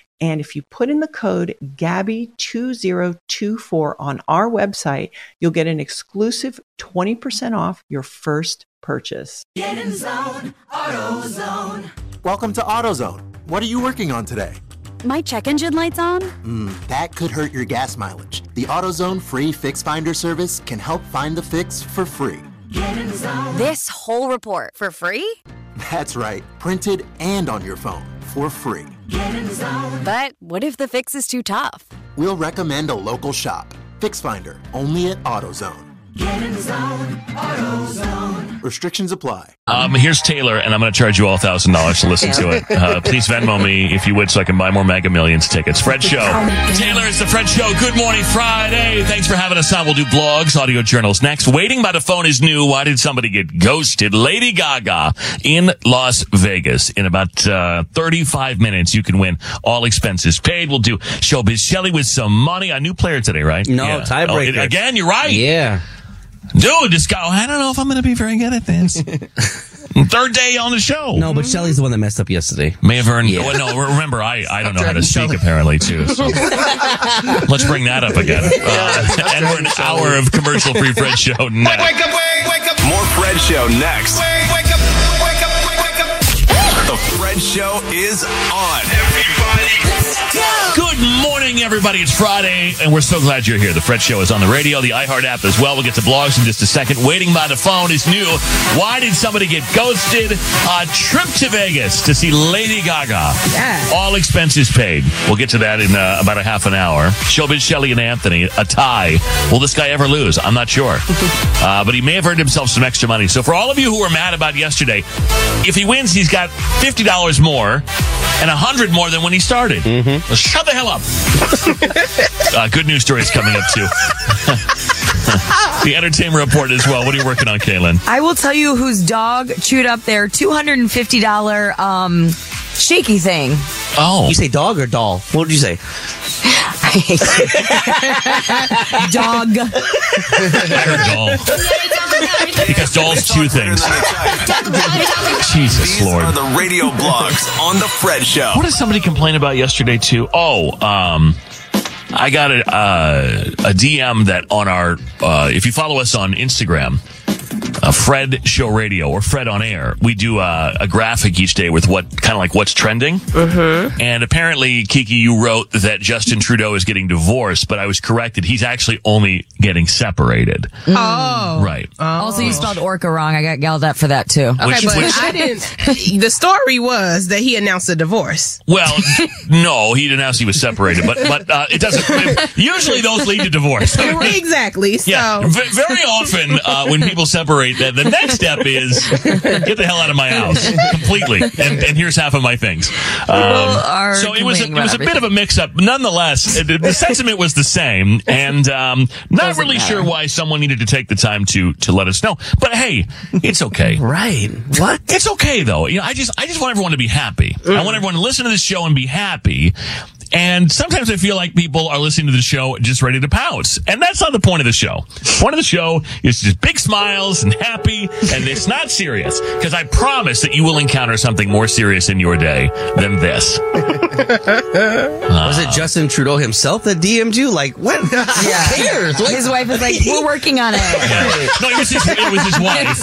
And if you put in the code GABBY2024 on our website, you'll get an exclusive 20% off your first purchase. Get in zone, AutoZone. Welcome to AutoZone. What are you working on today? My check engine light's on? Hmm, that could hurt your gas mileage. The AutoZone free Fix Finder service can help find the fix for free. Get in zone. This whole report for free? That's right, printed and on your phone for free. But what if the fix is too tough? We'll recommend a local shop. Fix Finder, only at AutoZone. Get in zone, AutoZone. Restrictions apply. Um, here's Taylor, and I'm going to charge you all thousand dollars to listen to it. Uh, please Venmo me if you would, so I can buy more Mega Millions tickets. Fred Show. Taylor, it's the Fred Show. Good morning, Friday. Thanks for having us on. We'll do blogs, audio journals next. Waiting by the phone is new. Why did somebody get ghosted? Lady Gaga in Las Vegas. In about uh, 35 minutes, you can win all expenses paid. We'll do Showbiz Shelly with some money. A new player today, right? No, tiebreaker. it- again, you're right. Yeah. Dude, just go, I don't know if I'm going to be very good at this. Third day on the show. No, but Shelly's the one that messed up yesterday. May have earned. Yeah. Well, no, remember, I, I don't know how to speak apparently too. So. Let's bring that up again. Uh, and we're an hour of commercial free Fred show next. Wake up, wake, wake up. More Fred Show next. Wake, wake up, wake up, wake up. The Fred Show is on. Everybody. Good morning, everybody. It's Friday, and we're so glad you're here. The Fred Show is on the radio, the iHeart app as well. We'll get to blogs in just a second. Waiting by the phone is new. Why did somebody get ghosted? A trip to Vegas to see Lady Gaga. Yeah. All expenses paid. We'll get to that in uh, about a half an hour. Showbiz Shelley and Anthony, a tie. Will this guy ever lose? I'm not sure. Uh, but he may have earned himself some extra money. So for all of you who were mad about yesterday, if he wins, he's got $50 more and 100 more than when he started. Well, shut the hell up. uh, good news stories coming up too. the entertainment report as well. What are you working on, Kaelin? I will tell you whose dog chewed up their $250 um, shaky thing. Oh. You say dog or doll? What did you say? Dog. doll. Because dolls chew things. Jesus These Lord. are the radio blogs on the Fred Show. What did somebody complain about yesterday too? Oh, um, I got a uh, a DM that on our uh, if you follow us on Instagram, uh, Fred Show Radio or Fred on Air, we do uh, a graphic each day with what kind of like what's trending. Mm-hmm. And apparently, Kiki, you wrote that Justin Trudeau is getting divorced, but I was corrected. He's actually only getting separated. Oh. Right. Also, you spelled orca wrong. I got yelled at for that too. Okay, Which- but which- I didn't. The story was that he announced a divorce. Well, no, he announced he was separated, but but uh, it doesn't. Usually, those lead to divorce. exactly. So Yeah, v- very often uh, when people separate, the, the next step is get the hell out of my house completely, and, and here's half of my things. Um, so it was a, it was a bit of a mix-up. Nonetheless, it, the sentiment was the same, and um, not Doesn't really matter. sure why someone needed to take the time to to let us know. But hey, it's okay. Right. What? It's okay though. You know, I just I just want everyone to be happy. I want everyone to listen to this show and be happy. And sometimes I feel like people are listening to the show just ready to pounce. And that's not the point of the show. The point of the show is just big smiles and happy, and it's not serious. Because I promise that you will encounter something more serious in your day than this. Was it Justin Trudeau himself that DM'd you? Like, what? Yeah. Who cares? What- His wife was like, "We're working on it." No, it was his, it was his wife.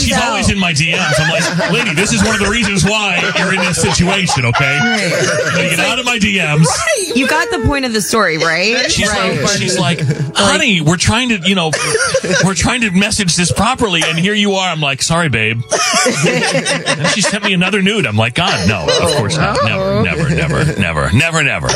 She's always in my DMs. I'm like, lady, this is one of the reasons why you're in this situation, okay? You get out of my DMs. You got the point of the story, right? She's right. like, she's like, honey, we're trying to, you know, we're trying to message this properly, and here you are. I'm like, sorry, babe. and she sent me another nude. I'm like, God, no, of course not. Never, never, never, never, never, never.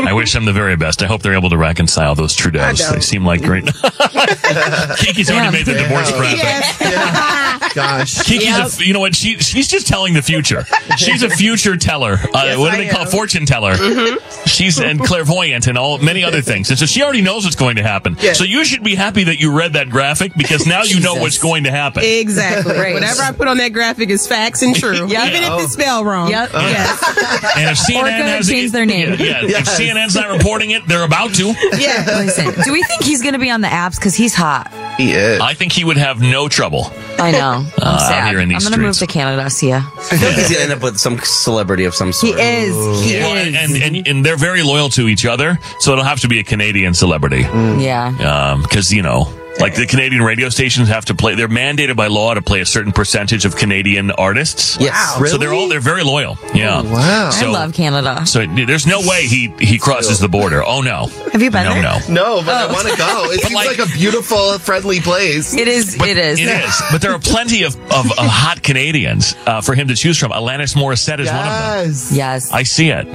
I wish them the very best. I hope they're able to reconcile those Trudeaus. They seem like great. Kiki's already made the divorce graphic. Gosh. Kiki's, a, you know what? She she's just telling the future. She's a future teller. Uh, what do I they call am. fortune teller? Mm-hmm. She's and clairvoyant and all many other things. And so she already knows what's going to happen. Yes. So you should be happy that you read that graphic because now you know what's going to happen. exactly. Right. Whatever I put on that graphic is facts and true, Yep. even if it's spelled wrong. Yep. Yes. And if CNN Orca has changed their name. yeah, yeah, if CNN's not reporting it, they're about to. Yeah. Listen, do we think he's going to be on the apps because he's hot? He is. I think he would have no trouble. I know. I'm Uh, out sad. here in these I'm gonna move to streets. Canada. See ya. I feel like he's gonna end up with some celebrity of some He sort. is. He Well, is. and, and and they're very loyal to each other, so it'll have to be a Canadian celebrity. yeah. because you know like the canadian radio stations have to play they're mandated by law to play a certain percentage of canadian artists Yes. so they're all they're very loyal yeah wow. so, I love Canada. so there's no way he he crosses the border oh no Have you been no there? no No, but I want to go. It seems like- like, a beautiful, friendly place. It is. it is. it is but there are plenty of, of, of hot canadians uh, for him to choose from alanis morissette is one of them Yes. Yes. i see it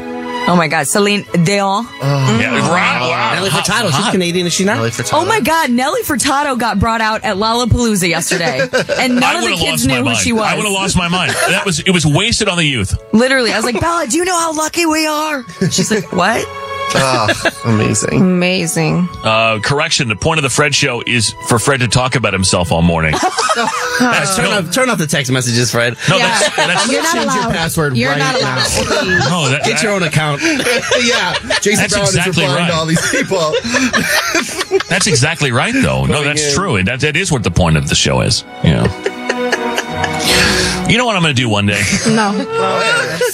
Oh my God, Celine Dion. yeah, mm-hmm. right, wow. Nelly Hot- Furtado, she's hot. Canadian, is she not? Nelly Furtado. Oh my God, Nelly Furtado got brought out at Lollapalooza yesterday, and none of the kids knew who she was. I would have lost my mind. That was it was wasted on the youth. Literally, I was like, Bella, do you know how lucky we are? She's like, what? Oh, amazing. Amazing. Uh, correction: the point of the Fred show is for Fred to talk about himself all morning. That's Turn, no, off, turn off the text messages, Fred. no, that's, that's You're not Change your allowed. password You're right not now. allowed. no, that, Get your own account. yeah. Jason That's Brown exactly is replying right. to all these people. That's exactly right, though. No, that's in. true. That, that is what the point of the show is. Yeah. You know what I'm going to do one day? No.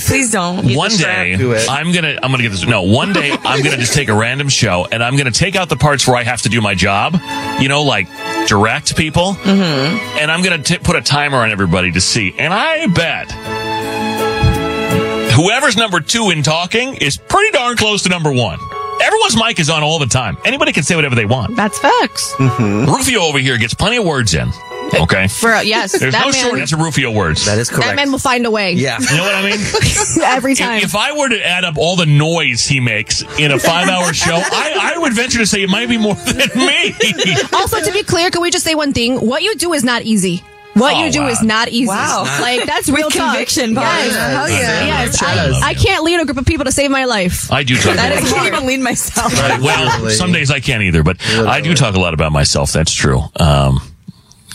Please don't. one day, to. I'm gonna I'm gonna get this. No, one day I'm gonna just take a random show and I'm gonna take out the parts where I have to do my job. You know, like direct people, mm-hmm. and I'm gonna put a timer on everybody to see. And I bet whoever's number two in talking is pretty darn close to number one. Everyone's mic is on all the time. Anybody can say whatever they want. That's facts. Rufio over here gets plenty of words in. Okay. For yes, There's that no man. shortage of Rufio words. That is correct. that man will find a way. yeah. You know what I mean? Every time. If, if I were to add up all the noise he makes in a five hour show, I, I would venture to say it might be more than me. also, to be clear, can we just say one thing? What you do is not easy. What Oh, you do wow. is not easy. Wow. Like that's real talk. conviction, Bob. Yes. Yes. Hell yeah. Yes. Yes. I, I can't lead a group of people to save my life. I do talk That a is, I can't even lead myself. Right, well, some days I can't either, but I do talk a lot about myself. That's true. Um,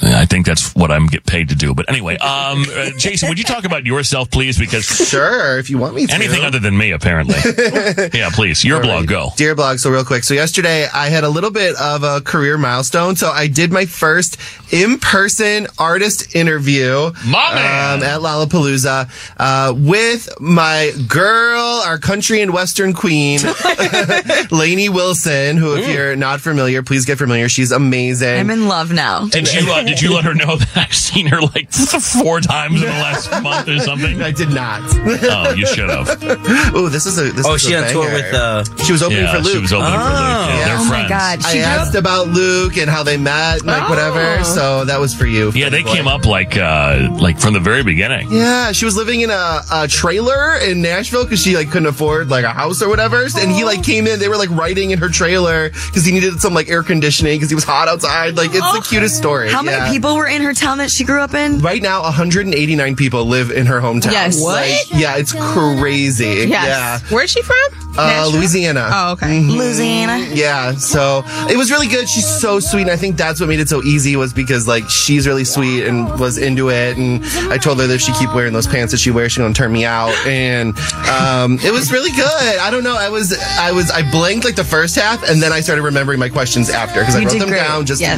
I think that's what I'm get paid to do. But anyway, um, uh, Jason, would you talk about yourself, please? Because sure, if you want me to. anything other than me, apparently. yeah, please. Your blog, go. Dear blog, so real quick. So yesterday I had a little bit of a career milestone. So I did my first in-person artist interview My man. um, at Lollapalooza uh, with my girl, our country and western queen, Lainey Wilson, who if you're not familiar, please get familiar. She's amazing. I'm in love now. Did you uh, did you let her know that I've seen her like four times in the last month or something? I did not. Oh, you should have. Oh, this is a. This Oh, is she a on tour banger. with, uh, She was opening Yeah, for Luke. she was opening for Luke. Yeah, they're oh my friends. God. I She asked about Luke and how they met, and like whatever. So that was for you. Yeah, they Boy. came up like uh like from the very beginning. Yeah, she was living in a, a trailer in Nashville because she like couldn't afford like a house or whatever. And he like came in. They were like writing in her trailer because he needed some like air conditioning because he was hot outside. Like it's the cutest story. How many Yeah. people were in her town that she grew up in? Right now, 189 people live in her hometown. Yes. Like, yeah, it's crazy. Yes. Where's she from? Uh, Louisiana. Oh, okay. Louisiana. Yeah, so it was really good. She's so sweet, and I think that's what made it so easy was because like she's really sweet and was into it. And I told her that if she keep wearing those pants that she wears, she's gonna turn me out. And um, it was really good. I don't know. I was I was I blanked like the first half, and then I started remembering my questions after because I wrote them great. down just Yes. to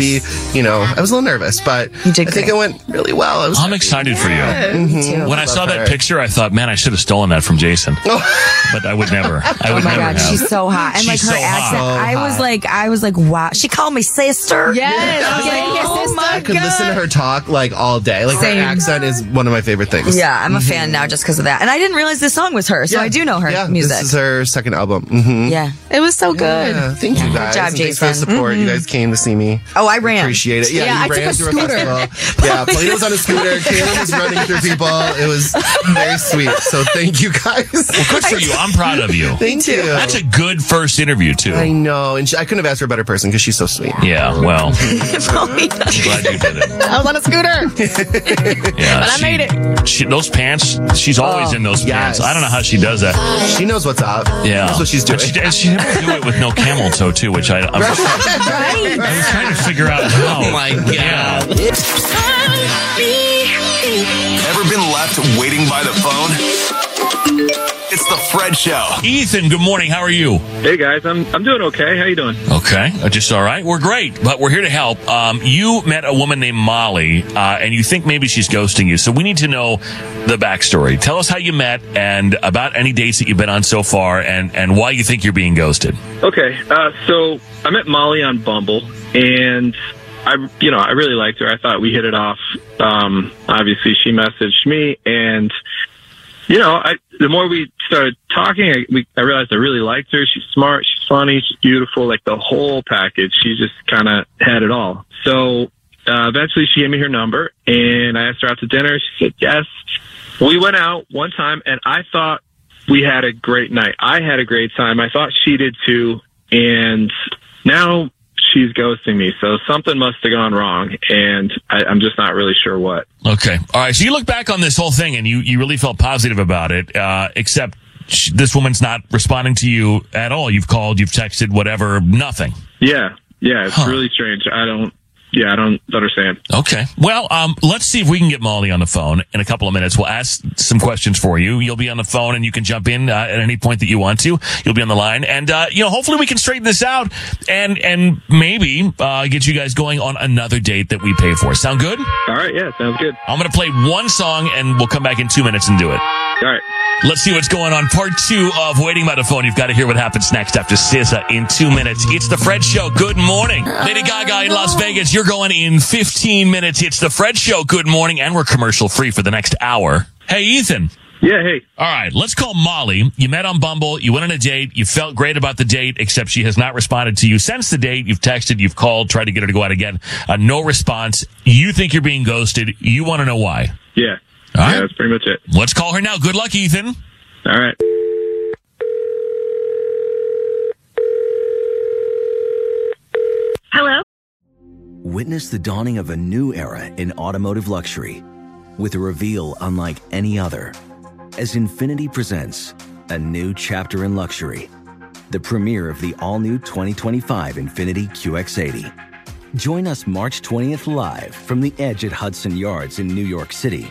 be, you know, I was a little nervous, but You did I think great. it went really well. I was I'm excited for you. too. When I saw Love that picture, I thought, man, I should have stolen that from Jason. but I would never. I Oh my never god, have. she's so hot, and She's like her so accent. So I was like, I was like, wow. She called me sister. Yes. I like, Yes, oh sister. my I could god. listen to her talk like all day. Like Same. her accent is one of my favorite things. Yeah, I'm a fan now just because of that, and I didn't realize this song was her, so Yeah. I do know her yeah, music. This is her second album. hmm yeah, it was so good. Yeah, thank you guys. Good job, And Thanks for the Jason. support. You guys came to see me. Oh, I ran. Appreciate it. Yeah, Yeah, you I took ran a through a scooter. festival. Yeah, Plato was on a scooter. Kayla was running through people. It was very sweet. So thank you guys. Well, good for you. I'm proud of you. Thank you. That's a good first interview too. I know, and she, I couldn't have asked for a better person because she's so sweet. Yeah, well, Probably. I'm glad you did it. I was on a scooter. Yeah, But I made it. She, those pants, she's oh, always Oh, in those yes. pants. I don't know how she does that. She knows what's up. Yeah, that's what she's doing. But she, and she never do it with no camel toe too, which I, I'm, I was trying to figure out how. Oh my god. Ever been left waiting by the phone? It's the Fred Show. Ethan, good morning. How are you? Hey guys, I'm I'm doing okay. How you doing? Okay, uh, just all right. We're great, but we're here to help. Um, you met a woman named Molly, uh, and you think maybe she's ghosting you. So we need to know the backstory. Tell us how you met and about any dates that you've been on so far, and and why you think you're being ghosted. Okay, uh, so I met Molly on Bumble, and I, you know, I really liked her. I thought we hit it off. Um, obviously, she messaged me, and you know, I, the more we started talking, I, we, I realized I really liked her. She's smart, she's funny, she's beautiful, like the whole package. She just kind of had it all. So uh, eventually, she gave me her number, and I asked her out to dinner. She said yes. We went out one time, and I thought we had a great night. I had a great time. I thought she did too, and now she's ghosting me. So something must have gone wrong, and I, I'm just not really sure what. Okay, all right. So you look back on this whole thing, and you you really felt positive about it, uh, except sh- this woman's not responding to you at all. You've called, you've texted, whatever, nothing. Yeah, yeah, it's Huh. really strange. I don't. Yeah, I don't understand. Okay. Well, um, let's see if we can get Molly on the phone in a couple of minutes. We'll ask some questions for you. You'll be on the phone and you can jump in uh, at any point that you want to. You'll be on the line, and uh, you know, hopefully, we can straighten this out and and maybe uh, get you guys going on another date that we pay for. Sound good? All right, yeah, sounds good. I'm gonna play one song and we'll come back in two minutes and do it. All right. Let's see what's going on. Part two of Waiting by the Phone. You've got to hear what happens next after SZA in two minutes. It's the Fred Show. Good morning. Lady Gaga in Las Vegas. You're going in 15 minutes. It's the Fred Show. Good morning. And we're commercial free for the next hour. Hey, Ethan. Yeah, hey. All right, let's call Molly. You met on Bumble. You went on a date. You felt great about the date, except she has not responded to you since the date. You've texted, you've called, tried to get her to go out again. Uh, no response. You think you're being ghosted. You want to know why. Yeah. All right. Yeah, that's pretty much it. Let's call her now. Good luck, Ethan. All right. Hello? Witness the dawning of a new era in automotive luxury with a reveal unlike any other as Infiniti presents a new chapter in luxury, the premiere of the all new 2025 Infiniti QX80. Join us March 20th live from the edge at Hudson Yards in New York City,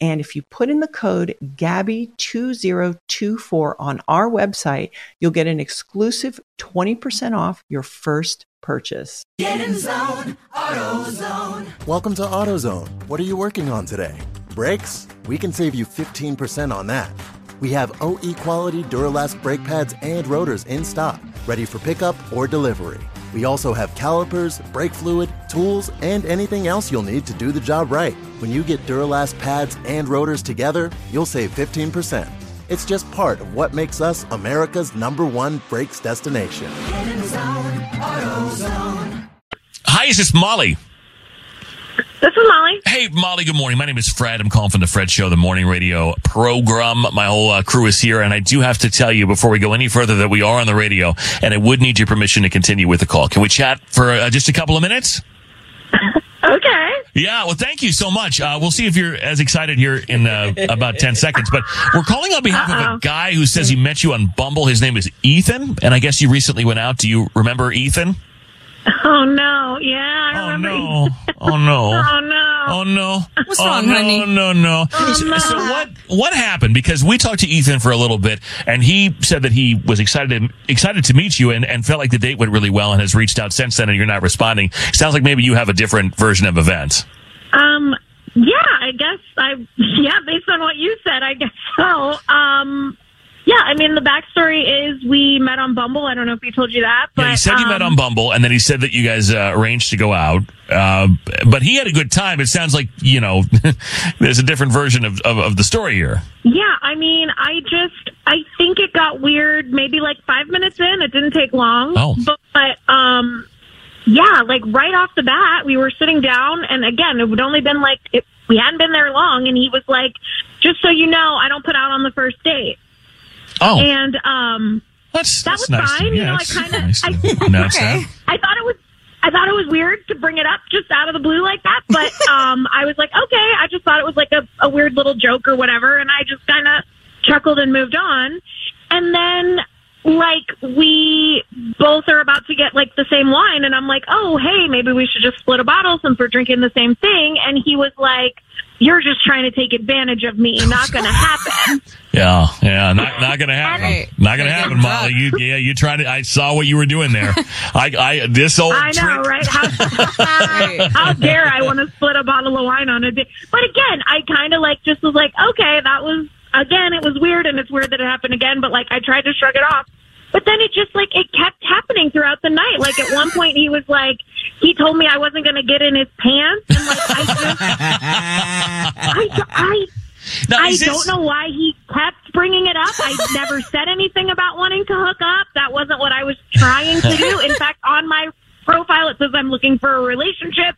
And if you put in the code GABBY2024 on our website, you'll get an exclusive 20% off your first purchase. Get in zone, AutoZone. Welcome to AutoZone. What are you working on today? Brakes? We can save you 15% on that. We have OE quality Duralast brake pads and rotors in stock, ready for pickup or delivery. We also have calipers, brake fluid, tools, and anything else you'll need to do the job right. When you get Duralast pads and rotors together, you'll save 15%. It's just part of what makes us America's number one brakes destination. Get in the zone, Hi, is this Molly? This is Molly. Hey, Molly, good morning. My name is Fred. I'm calling from the Fred Show, the morning radio program. My whole uh, crew is here, and I do have to tell you before we go any further that we are on the radio, and I would need your permission to continue with the call. Can we chat for uh, just a couple of minutes? Okay. Yeah, well, thank you so much. Uh, we'll see if you're as excited here in uh, about 10 seconds. But we're calling on behalf of a guy who says he met you on Bumble. His name is Ethan, and I guess you recently went out. Do you remember Ethan? Oh no. Yeah, I remember. no. Oh no. Oh no. Oh no. What's oh, wrong, no, honey? No, no, Oh, so, no. so what what happened? Because we talked to Ethan for a little bit, and he said that he was excited excited to meet you, and, and felt like the date went really well, and has reached out since then, and you're not responding. Sounds like maybe you have a different version of events. Um. Yeah, I guess I. Yeah, based on what you said, I guess so. Um. Yeah, I mean the backstory is we met on Bumble. I don't know if he told you that, but Yeah, he said you met um, on Bumble, and then he said that you guys uh, arranged to go out. Uh, but he had a good time. It sounds like you know there's a different version of, of, of the story here. Yeah, I mean, I just I think it got weird maybe like five minutes in. It didn't take long. Oh. But um yeah, like right off the bat, we were sitting down and again, it would only been like it, we hadn't been there long and he was like, Just so you know, I don't put out on the first date. Oh. And um that's that that's was nice fine. you yeah, know, I nice to I, that. I thought it was I thought it was weird to bring it up just out of the blue like that, but um I was like, okay, I just thought it was like a, a weird little joke or whatever, and I just kind of chuckled and moved on. And then like we both are about to get like the same wine and I'm like, "Oh, hey, maybe we should just split a bottle since we're drinking the same thing." And he was like, "You're just trying to take advantage of me. Not going to happen." Yeah, yeah, not not gonna happen. Not gonna happen, Molly. You, yeah, you tried to. I saw what you were doing there. I, I, this old. I know, trick- right? How, how dare I want to split a bottle of wine on a day? But again, I kind of like just was like, okay, that was again, it was weird, and it's weird that it happened again. But like, I tried to shrug it off. But then it just like it kept happening throughout the night. Like at one point, he was like, he told me I wasn't going to get in his pants, and like I just, I, I. Now, I this- don't know why he kept bringing it up. I never said anything about wanting to hook up. That wasn't what I was trying to do. In fact, on my profile, it says I'm looking for a relationship.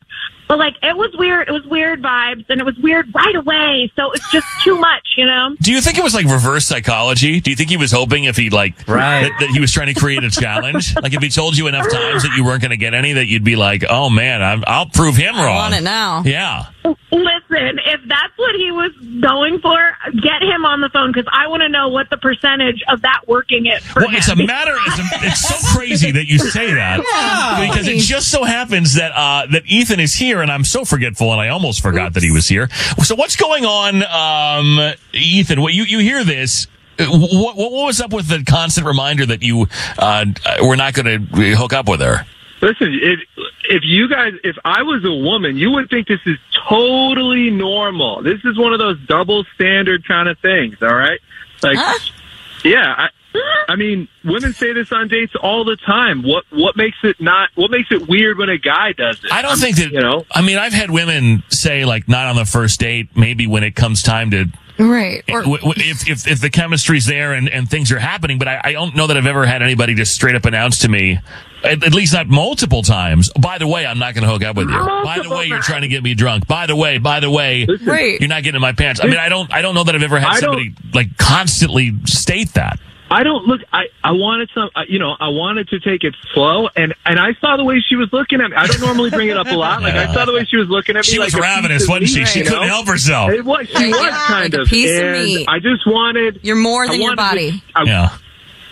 But like, it was weird. It was weird vibes, and it was weird right away. So it's just too much, you know. Do you think it was like reverse psychology? Do you think he was hoping if he like Right. that, that he was trying to create a challenge? like if he told you enough times that you weren't going to get any, that you'd be like, "Oh man, I'm, I'll prove him wrong." want it now. Yeah. Listen, if that's what he was going for, get him on the phone because I want to know what the percentage of that working is. For Well, it's a matter. It's, a, it's so crazy that you say that Yeah. because it just so happens that uh, that Ethan is here, and I'm so forgetful, and I almost forgot that he was here. So what's going on, um, Ethan? What you you hear this? What, what what was up with the constant reminder that you uh, were not going to hook up with her? Listen, if if you guys, if I was a woman, you would think this is totally normal. This is one of those double standard kind of things. All right, like, yeah. I, I mean, women say this on dates all the time. What what makes it not? What makes it weird when a guy does it? I don't I'm- think that you know. I mean, I've had women say like not on the first date, maybe when it comes time to Right. Or w- w- if, if if the chemistry's there and, and things are happening, but I, I don't know that I've ever had anybody just straight up announce to me, at, at least not multiple times. By the way, I'm not going to hook up with you. By the way, you're trying to get me drunk. By the way, by the way, Right. you're not getting in my pants. I mean, I don't I don't know that I've ever had I somebody like constantly state that. I don't look. I I wanted some. I- You know, I wanted to take it slow, and and I saw the way she was looking at me. I don't normally bring it up a lot. Like I saw the way she was looking at me. She was like a ravenous, wasn't she? meat, She you couldn't know? help herself. It was. She Yeah, was kind like a of. piece of and meat. I just wanted. You're more than your wanted to- body. I, Yeah.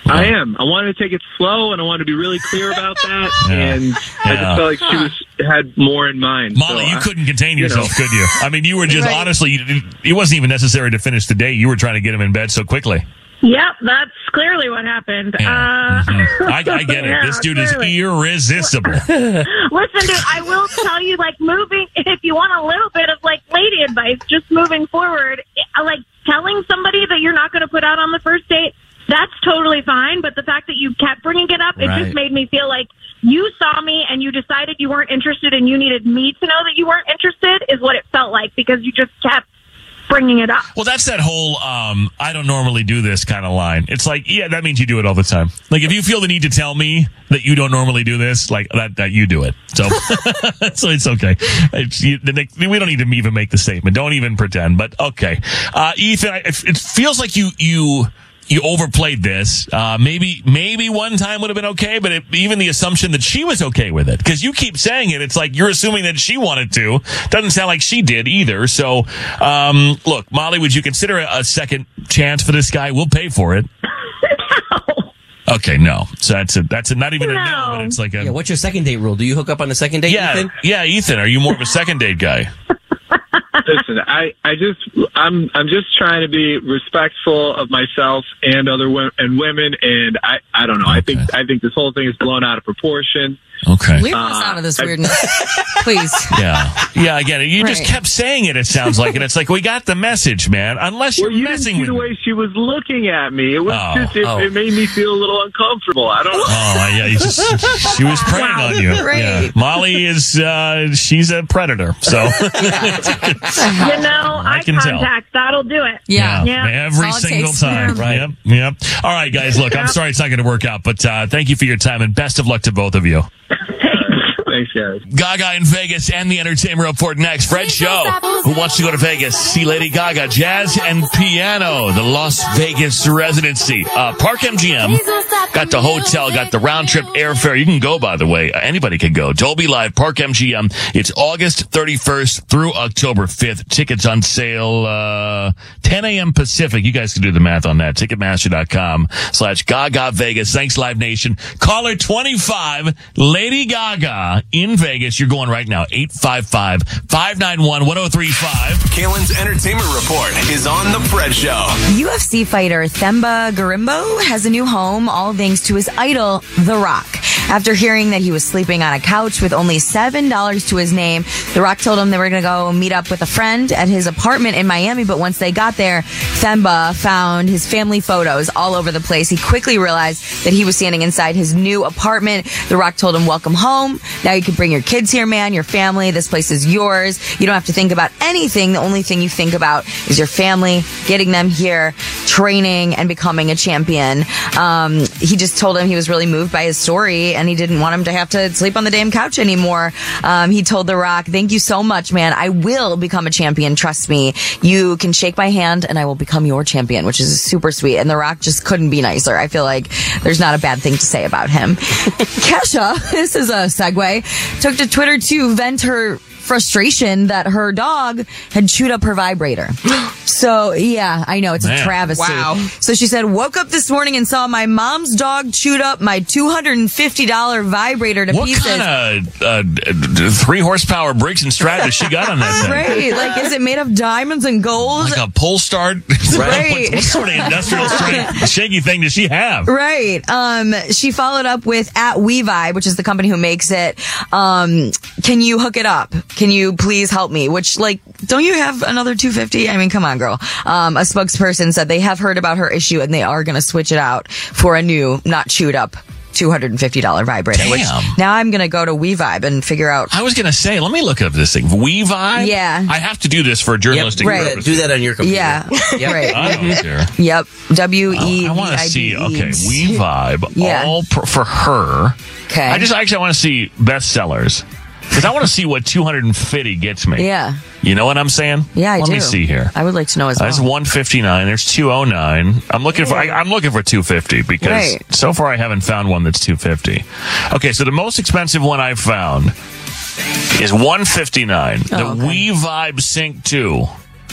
I am. I wanted to take it slow, and I wanted to be really clear about that. Yeah. And I just felt like she was had more in mind. Molly, So you I- couldn't contain you know. yourself, could you? I mean, you were just Right. honestly, you- it wasn't even necessary to finish the date. You were trying to get him in bed so quickly. Yep, that's clearly what happened. Uh, I, I get it. yeah, this dude clearly. is irresistible. Listen, dude, I will tell you, like, moving, if you want a little bit of, like, lady advice, just moving forward, like telling somebody that you're not going to put out on the first date, that's totally fine. But the fact that you kept bringing it up, it Right. just made me feel like you saw me and you decided you weren't interested and you needed me to know that you weren't interested is what it felt like because you just kept bringing it up. Well, that's that whole um, I don't normally do this kind of line. It's like, yeah, that means you do it all the time. Like if you feel the need to tell me that you don't normally do this, like that, that you do it. So, so it's okay. It's, you, the next- we don't need to even make the statement. Don't even pretend. But okay, uh, Ethan, I- it feels like you you. You overplayed this. Uh, maybe, maybe one time would have been okay, but it, even the assumption that she was okay with it, because you keep saying it, it's like you're assuming that she wanted to. Doesn't sound like she did either. So, um, look, Molly, would you consider a, a second chance for this guy? We'll pay for it. Okay, no. So that's a that's a, not even a no, but it's like a Yeah, what's your second date rule? Do you hook up on the second date? yeah, Ethan? yeah. Ethan, are you more of a second date guy? Listen, I, I just, I'm, I'm just trying to be respectful of myself and other women and women, and I, I don't know. I think, I think this whole thing is blown out of proportion. Okay. Leave us out of this weirdness, please. Yeah, yeah. I get it. You just kept saying it. It sounds like, and it's like we got the message, man. Unless you're Well, you didn't messing see with the way she was looking at me. It was Oh, just, it, oh. it made me feel a little uncomfortable. I don't know. Oh yeah, you just, she was preying on you. Right. Yeah. Molly is uh, she's a predator. So You know, eye can tell. contact, that'll do it. Yeah, Yeah. every single time. Right. Yep. Yep. All right, guys. Look, I'm sorry it's not going to work out, but uh, thank you for your time and best of luck to both of you. Thanks, Thanks. Gaga in Vegas and the Entertainment Report next. Fred Show. Who wants to go to Vegas? See Lady Gaga, jazz and piano, the Las Vegas residency. Uh, Park MGM got the hotel, got the round trip airfare. You can go, by the way. Anybody can go. Dolby Live, Park MGM. It's August 31st through October 5th. Tickets on sale, uh, 10 a.m. Pacific. You guys can do the math on that. Ticketmaster.com slash Gaga Vegas. Thanks, Live Nation. Caller 25, Lady Gaga in Vegas. You're going right now. 855 591 1035. Kaelin's Entertainment Report is on The Fred Show. UFC fighter Themba Gorimbo has a new home, all thanks to his idol, The Rock. After hearing that he was sleeping on a couch with only $7 to his name, The Rock told him they were going to go meet up with a friend at his apartment in Miami. But once they got there, Themba found his family photos all over the place. He quickly realized that he was standing inside his new apartment. The Rock told him, Welcome home. Now you can bring your kids here, man, your family. This place is yours. You don't have to think about anything. The only thing you think about is your family, getting them here, training, and becoming a champion. Um, he just told him he was really moved by his story and he didn't want him to have to sleep on the damn couch anymore. Um, he told The Rock, Thank you so much, man. I will become a champion. Trust me. You can shake my hand and I will become your champion, which is super sweet. And The Rock just couldn't be nicer. I feel like there's not a bad thing to say about him. Kesha, this is a segue, took to Twitter to vent her frustration that her dog had chewed up her vibrator. So yeah, I know it's Man. a travesty. Wow. So she said, woke up this morning and saw my mom's dog chewed up my $250 vibrator to What pieces. kind of uh, d- three horsepower brakes and strap has she got on that thing? Right. Like, is it made of diamonds and gold? Like a pull start? Right. what, what sort of industrial strength shaky thing does she have? Right. Um, she followed up with at WeVibe, which is the company who makes it. Um, can you hook it up? Can you please help me? Which, like, don't you have another 250? I mean, come on, girl. Um, a spokesperson said they have heard about her issue and they are going to switch it out for a new, not chewed up. $250 vibrator, which Damn. now I'm going to go to WeVibe and figure out. I was going to say, let me look up this thing. WeVibe? Yeah. I have to do this for a journalistic right. purposes. Do that on your computer. Yeah. Right. I don't care. Yep. W E. I want to see. Okay, WeVibe. Yeah. all pr- for her. Okay. I just actually want to see bestsellers because I want to see what 250 gets me. Yeah. You know what I'm saying? Yeah, I Let do. me see here. I would like to know as well. That's 159. There's 209. I'm looking for. I, I'm looking for 250 because Right. so far I haven't found one that's 250. Okay, so the most expensive one I've found is 159. the Oh, okay. We Vibe Sync 2.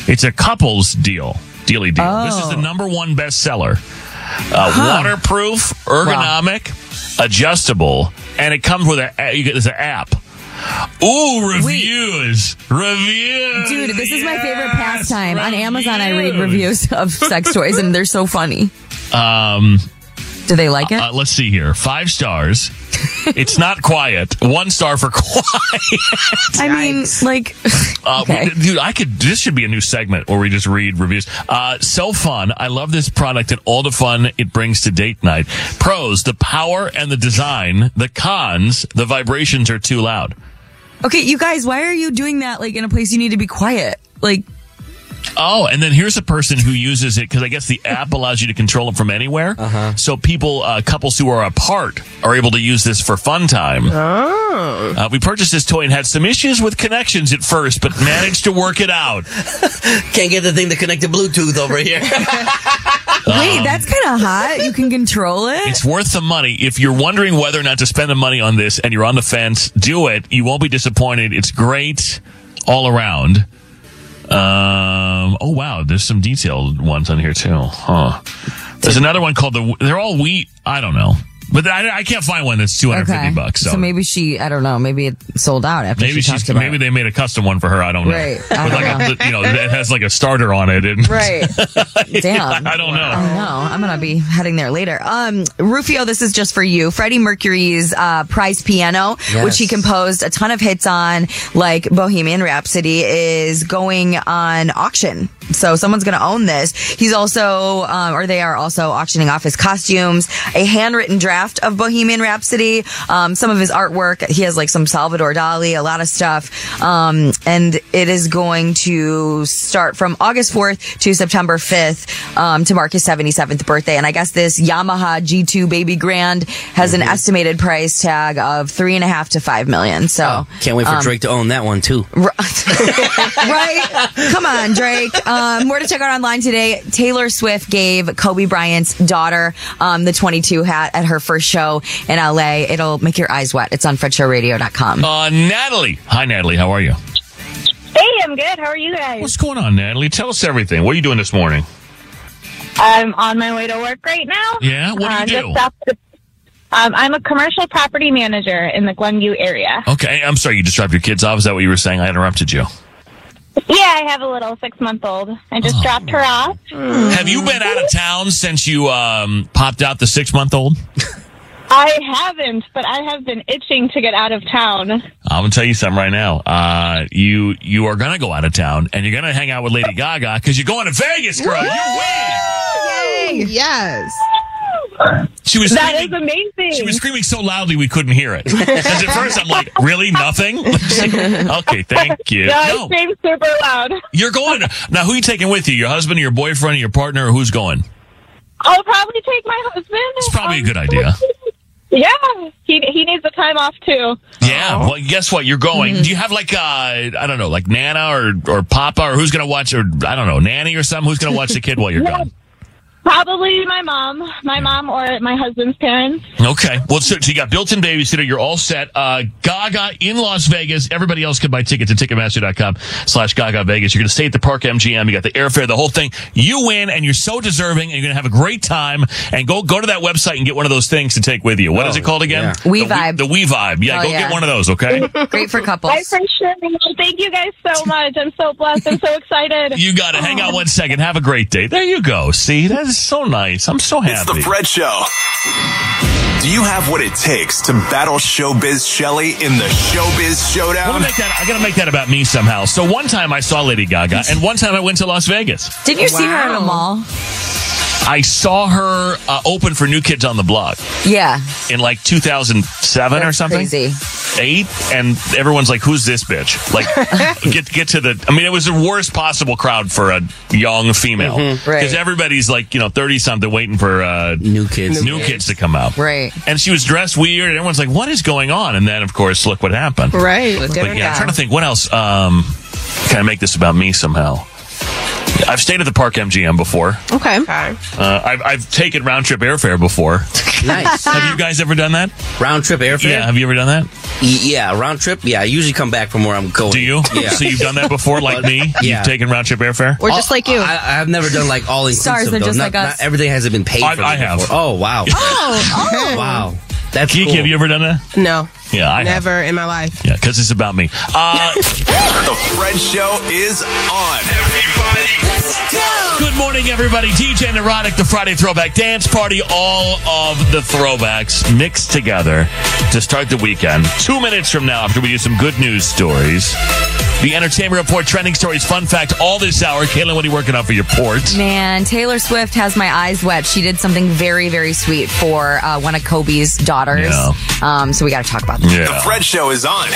It's a couples deal. Dealy deal. This is the Oh. number one bestseller. Uh, Huh. Waterproof, ergonomic, adjustable, and it comes with a. You get there's an app. Ooh, reviews, reviews. Dude, this is my favorite pastime. On Amazon, I read reviews of sex toys, and they're so funny. Um, Do they like it? uh, let's see here. Five stars. it's not quiet. One star for quiet. I mean, like, Uh, Okay. we- dude, I could. This should be a new segment where we just read reviews. Uh, so fun. I love this product and all the fun it brings to date night. Pros: the power and the design. The cons: the vibrations are too loud. Okay, you guys, why are you doing that? Like in a place you need to be quiet? Like, Oh, and then here's a person who uses it because I guess the app allows you to control it from anywhere. Uh-huh. So people, uh, couples who are apart, are able to use this for fun time. Oh. Uh, we purchased this toy and had some issues with connections at first, but managed to work it out. Can't get the thing to connect to Bluetooth over here. wait, that's kind of hot. You can control it. It's worth the money. If you're wondering whether or not to spend the money on this and you're on the fence, do it. You won't be disappointed. It's great all around. Um, oh wow, there's some detailed ones on here too. Huh. There's another one called the. They're all wheat. I don't know, but I, I can't find one that's 250 bucks. So, So maybe she, I don't know, maybe it sold out after maybe she she's talked about maybe it. they made a custom one for her. I don't know. Right. I don't like a, you know, that has like a starter on it. And Right. Damn. I don't know. I know. I'm gonna be heading there later. Um, Rufio, this is just for you. Freddie Mercury's uh, prize piano, Yes. which he composed a ton of hits on, like Bohemian Rhapsody, is going on auction So someone's going to own this. He's also, um, or they are also auctioning off his costumes, a handwritten draft of Bohemian Rhapsody, um, some of his artwork. He has like some Salvador Dali, a lot of stuff. Um, and it is going to start from August 4th to September 5th, um, to mark his 77th birthday. And I guess this Yamaha G2 Baby Grand has an estimated price tag of three and a half to five million. So Can't wait for um, Drake to own that one too. right? Come on, Drake. Um, more to check out online today. Taylor Swift gave Kobe Bryant's daughter um, the 22 hat at her first show in LA. It'll make your eyes wet. It's on FredShowRadio.com. Uh, Natalie. Hi, Natalie. How are you? Hey, I'm good. How are you guys? What's going on, Natalie? Tell us everything. What are you doing this morning? I'm on my way to work right now. Yeah? What do you Uh, do? just off the- um, I'm a commercial property manager in the Glenview area. Okay, I'm sorry you just dropped your kids off. Is that what you were saying? I interrupted you. Yeah, I have a little six month old. I just Oh. dropped her off. Have you been out of town since you um, popped out the six month old? I haven't, but I have been itching to get out of town. I'm gonna tell you something right now. Uh, you you are gonna go out of town and you're gonna hang out with Lady Gaga because you're going to Vegas, girl. You win. Yay! Yes. She was That screaming, is amazing. She was screaming so loudly we couldn't hear it. Because at first I'm like, really nothing? okay, thank you. Yeah, I No, screamed super loud. you're going. Now, who are you taking with you? Your husband, your boyfriend, your partner, or who's going? I'll probably take my husband. It's probably a good idea. Yeah, he he needs a time off too. Yeah. Well, guess what? You're going. Do you have like uh, I don't know, like Nana or or Papa or who's gonna watch or I don't know, Nanny or something? Who's gonna watch the kid while you're gone? Probably my mom, my mom or my husband's parents. Okay. Well, so, so you got built-in babysitter. You're all set. Uh, Gaga in Las Vegas. Everybody else can buy tickets at Ticketmaster.com slash Gaga Vegas. You're going to stay at the Park MGM. You got the airfare, the whole thing. You win, and you're so deserving, and you're going to have a great time. And go go to that website and get one of those things to take with you. What is Oh, it called again? yeah. We The Vibe. The We Vibe. Yeah, Oh, go yeah. get one of those, okay? Great for couples. I for sure. will. Thank you guys so much. I'm so blessed. I'm so excited. You got it. Hang on one second. Have a great day. There you go. See, that is so nice. I'm so happy. It's the. Fred Show. Do you have what it takes to battle Showbiz Shelly in the Showbiz I Showdown? gotta make that. I gotta make that about me somehow. So one time I saw Lady Gaga, and one time I went to Las Vegas. Did you see her at a mall? I saw her uh, open for New Kids on the Block Yeah. in like 2007 or something. Crazy. Eight, and everyone's like, "Who's this bitch?" Like, get get to the. I mean, it was the worst possible crowd for a young female Mhm. Right. because everybody's like, you know, thirty something, waiting for uh, New kids. new kids to come out. Right. And she was dressed weird, and everyone's like, "What is going on?" And then, of course, look what happened. Right. But yeah, I'm trying to think what else. Um, can I make this about me somehow? I've stayed at the Park MGM before. Okay. Uh, I've, I've taken round trip airfare before. Nice. have you guys ever done that? Round trip airfare? Yeah. Have you ever done that? Y- Yeah, round trip. Yeah, I usually come back from where I'm going. Do you? Yeah. So you've done that before, like me? Yeah. You've taken round trip airfare? We're just like you. I, I've never done like all inclusive. Stars are just not, like us. not everything hasn't been paid I- for. I have. before. Oh wow. Oh, oh. wow. That's Kiki, cool. have you ever done that? No. Yeah, I have. Never in my life. Yeah, because it's about me. Uh, The Fred Show is on. Everybody, let's go. Good morning, everybody. DJ Neurotic, the Friday Throwback Dance Party. All of the throwbacks mixed together to start the weekend. Two minutes from now, after we do some good news stories, the Entertainment Report trending stories, fun fact, all this hour. Kaelin, what are you working on for your port? Man, Taylor Swift has my eyes wet. She did something very, very sweet for uh, one of Kobe's daughters. Yeah. Um, so we got to talk about that. Yeah. The Fred Show is on.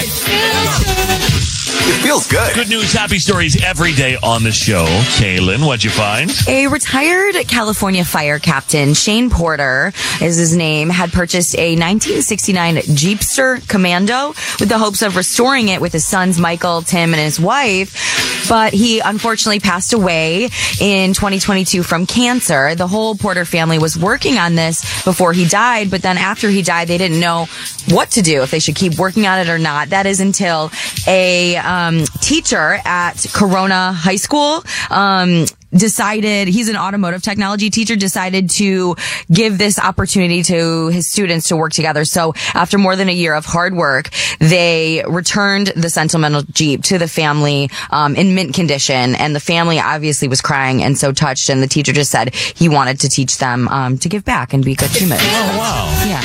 It feels good. Good news, happy stories every day on the show. Kaelin, what'd you find? A retired California fire captain, Shane Porter is his name, had purchased a 1969 Jeepster Commando with the hopes of restoring it with his sons, Michael, Tim, and his wife. But he unfortunately passed away in 2022 from cancer. The whole Porter family was working on this before he died, but then after he died, they didn't know what to do, if they should keep working on it or not. That is until a um, teacher at Corona High School um, decided he's an automotive technology teacher decided to give this opportunity to his students to work together so after more than a year of hard work they returned the sentimental jeep to the family um, in mint condition and the family obviously was crying and so touched and the teacher just said he wanted to teach them um, to give back and be good humans Oh, wow. yeah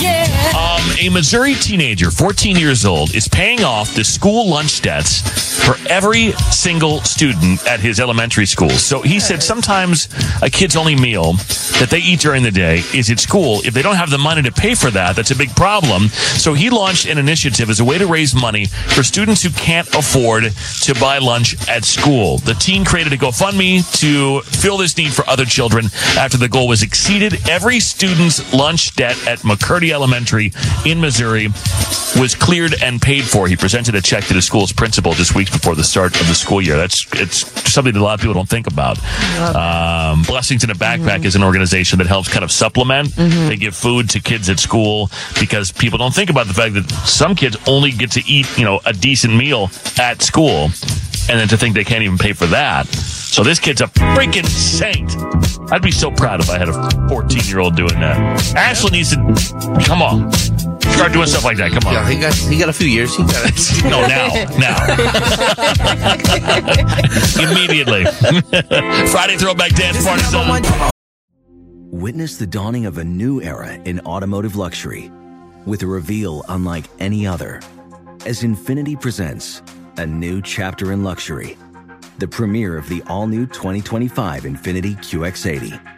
Yeah. Um, a Missouri teenager, 14 years old, is paying off the school lunch debts for every single student at his elementary school. So he said sometimes a kid's only meal that they eat during the day is at school. If they don't have the money to pay for that, that's a big problem. So he launched an initiative as a way to raise money for students who can't afford to buy lunch at school. The teen created a GoFundMe to fill this need for other children after the goal was exceeded. Every student's lunch debt at McCurdy Elementary in Missouri was cleared and paid for. He presented a check to the school's principal just weeks before the start of the school year. That's it's something a lot of people don't think about. Um, Blessings in a Backpack is an organization that helps kind of supplement. They give food to kids at school because people don't think about the fact that some kids only get to eat, you know, a decent meal at school, and then to think they can't even pay for that. So this kid's a freaking saint. I'd be so proud if I had a 14 year old doing that. Ashley needs to come on. Start doing stuff like that. Come on. Yeah, he got he got a few years. He got it. No, now, now, immediately. Friday throwback dance party's on. Witness the dawning of a new era in automotive luxury with a reveal unlike any other as Infiniti presents a new chapter in luxury, the premiere of the all new 2025 Infiniti QX80.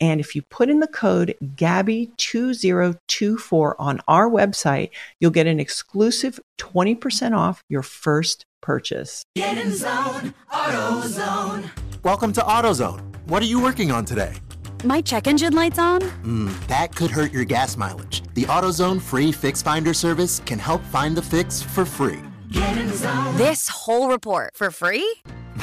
And if you put in the code GABBY2024 on our website, you'll get an exclusive 20% off your first purchase. Get in zone, AutoZone. Welcome to AutoZone. What are you working on today? My check engine light's on? Hmm, that could hurt your gas mileage. The AutoZone free Fix Finder service can help find the fix for free. Get in zone. This whole report for free?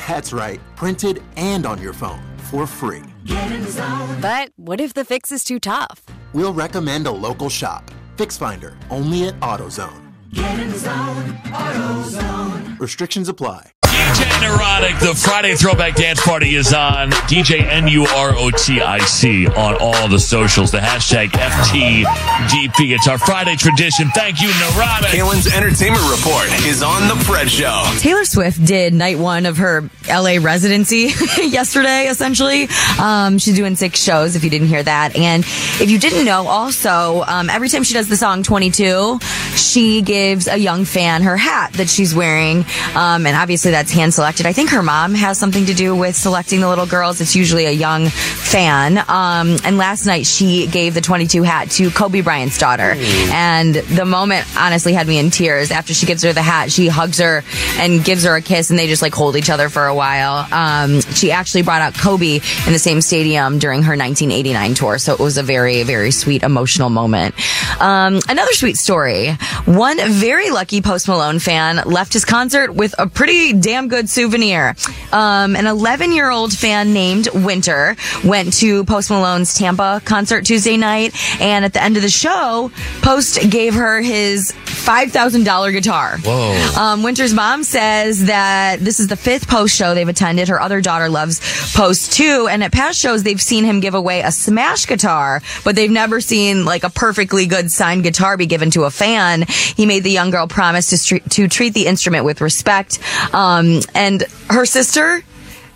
That's right, printed and on your phone for free. Get in zone. But what if the fix is too tough? We'll recommend a local shop. Fix Finder, only at AutoZone. Get in zone, AutoZone. Restrictions apply. DJ Neurotic, the Friday Throwback Dance Party is on. DJ N-U-R-O-T-I-C on all the socials. The hashtag FTDP. It's our Friday tradition. Thank you, Neurotic. Kaelin's entertainment report is on the Fred Show. Taylor Swift did night one of her LA residency yesterday, essentially. Um, she's doing six shows, if you didn't hear that. And if you didn't know, also, um, every time she does the song 22, she gives a young fan her hat that she's wearing. Um, and obviously that's hand selected. I think her mom has something to do with selecting the little girls. It's usually a young fan. Um, and last night she gave the 22 hat to Kobe Bryant's daughter. And the moment honestly had me in tears. After she gives her the hat, she hugs her and gives her a kiss and they just like hold each other for a while. Um, she actually brought out Kobe in the same stadium during her 1989 tour. So it was a very, very sweet, emotional moment. Um, another sweet story. One very lucky Post Malone fan left his concert with a pretty damn good souvenir. Um, an 11 year old fan named Winter went to Post Malone's Tampa concert Tuesday night. And at the end of the show, Post gave her his $5,000 guitar. Whoa. Um, Winter's mom says that this is the fifth Post show they've attended. Her other daughter loves Post too. And at past shows, they've seen him give away a smash guitar, but they've never seen like a perfectly good signed guitar be given to a fan. He made the young girl promise to, stre- to treat the instrument with respect. Um, Um, and her sister,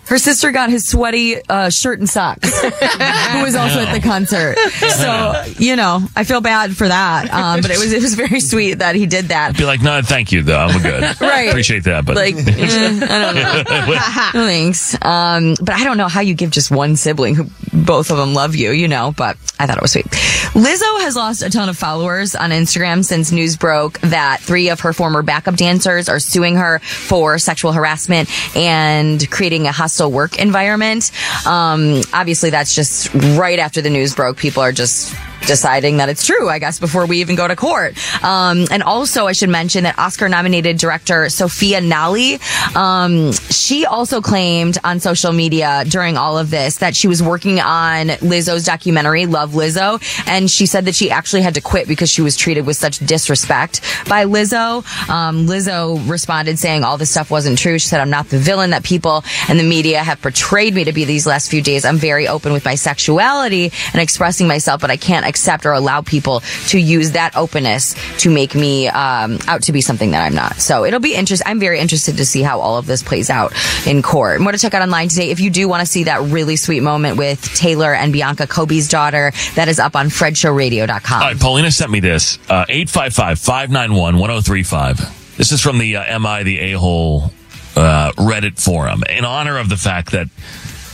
her sister got his sweaty uh, shirt and socks, who was also at the concert. So you know, I feel bad for that, um, but it was it was very sweet that he did that. Be like, no, thank you, though. I'm good. Right. Appreciate that, but Like, eh, I don't know. No thanks. Um, but I don't know how you give just one sibling who both of them love you, you know, but I thought it was sweet. Lizzo has lost a ton of followers on Instagram since news broke that three of her former backup dancers are suing her for sexual harassment and creating a hostile work environment. Um, obviously that's just right after the news broke. People are just deciding that it's true, I guess, before we even go to court. Um, and also, I should mention that Oscar nominated director Sophia Nahli, um, she also claimed on social media during all of this that she was working on Lizzo's documentary, Love Lizzo. And she said that she actually had to quit because she was treated with such disrespect by Lizzo. Um, Lizzo responded saying all this stuff wasn't true. She said, I'm not the villain that people and the media have portrayed me to be these last few days. I'm very open with my sexuality and expressing myself, but I can't accept or allow people to use that openness to make me um, out to be something that I'm not. So it'll be interesting. I'm very interested to see how all of this plays out in court. More to check out online today. If you do want to see that really sweet moment with Taylor and Bianka Kobe's daughter, that is up on FredShowRadio.com. All right, Paulina sent me this. Uh, 855-591-1035. This is from the uh, Am I the A-hole uh, Reddit forum in honor of the fact that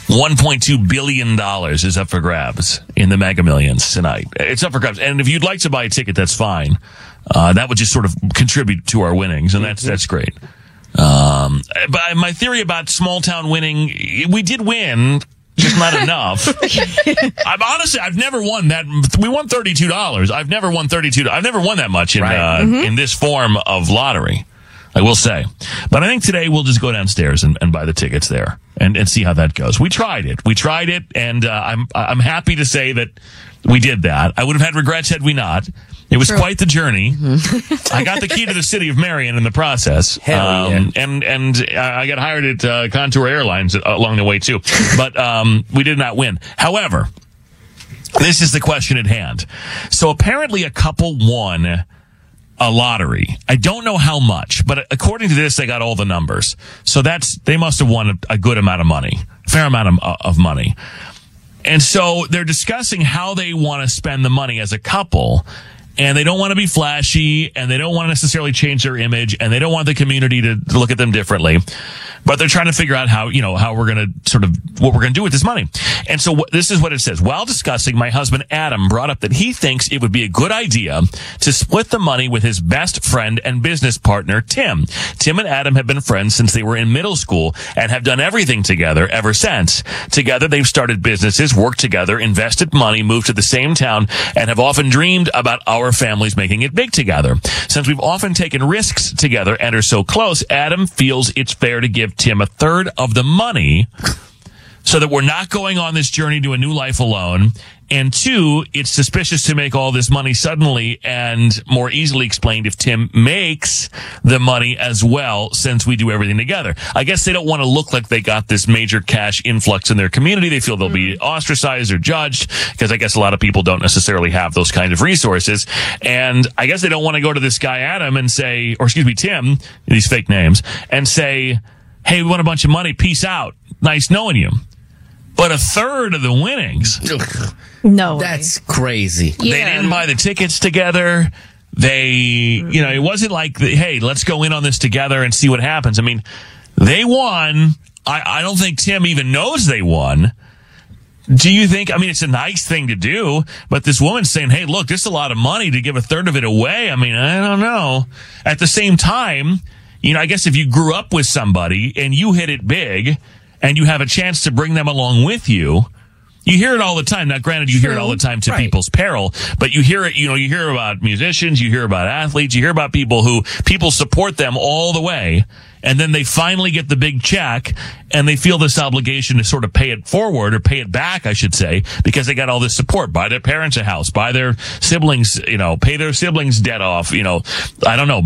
$1.2 billion is up for grabs in the Mega Millions tonight. It's up for grabs. And if you'd like to buy a ticket, that's fine. Uh, that would just sort of contribute to our winnings, and that's, that's great. Um, but my theory about small town winning, we did win, just not enough. I'm honestly, I've never won that. We won thirty-two dollars. I've never won thirty-two. I've never won that much in uh, in this form of lottery. I will say, but I think today we'll just go downstairs and, and buy the tickets there and, and see how that goes. We tried it. We tried it, and uh, I'm I'm happy to say that we did that. I would have had regrets had we not. It was quite the journey. I got the key to the city of Marion in the process. Hell yeah. And, and I got hired at uh, Contour Airlines along the way too. But, um, we did not win. However, this is the question at hand. So apparently a couple won a lottery. I don't know how much, but according to this, they got all the numbers. So that's, they must have won a, good amount of money, fair amount of, uh, of money. And so they're discussing how they want to spend the money as a couple. And they don't want to be flashy and they don't want to necessarily change their image and they don't want the community to, look at them differently. But they're trying to figure out how, you know, how we're going to sort of, what we're going to do with this money. And so wh- this is what it says. While discussing, my husband Adam brought up that he thinks it would be a good idea to split the money with his best friend and business partner, Tim. Tim and Adam have been friends since they were in middle school and have done everything together ever since. Together, they've started businesses, worked together, invested money, moved to the same town, and have often dreamed about our families making it big together. Since we've often taken risks together and are so close, Adam feels it's fair to give Tim a third of the money so that we're not going on this journey to a new life alone And two, it's suspicious to make all this money suddenly and more easily explained if Tim makes the money as well since we do everything together. I guess they don't want to look like they got this major cash influx in their community. They feel they'll be mm-hmm. ostracized or judged because I guess a lot of people don't necessarily have those kind of resources. And I guess they don't want to go to this guy Adam and say, or excuse me, Tim, these fake names, and say, Hey, we want a bunch of money. Peace out. Nice knowing you. But a third of the winnings. No. That's crazy. They didn't buy the tickets together. They, you know, it wasn't like, the, hey, let's go in on this together and see what happens. I mean, they won. I, I don't think Tim even knows they won. Do you think, I mean, it's a nice thing to do, but this woman's saying, hey, look, this is a lot of money to give a third of it away. I mean, I don't know. At the same time, you know, I guess if you grew up with somebody and you hit it big and you have a chance to bring them along with you, you hear it all the time. Now, granted, you hear it all the time to people's peril, but you hear it, you know, you hear about musicians, you hear about athletes, you hear about people who people support them all the way. And then they finally get the big check and they feel this obligation to sort of pay it forward or pay it back, I should say, because they got all this support. Buy their parents a house, buy their siblings, you know, pay their siblings debt off, you know, I don't know,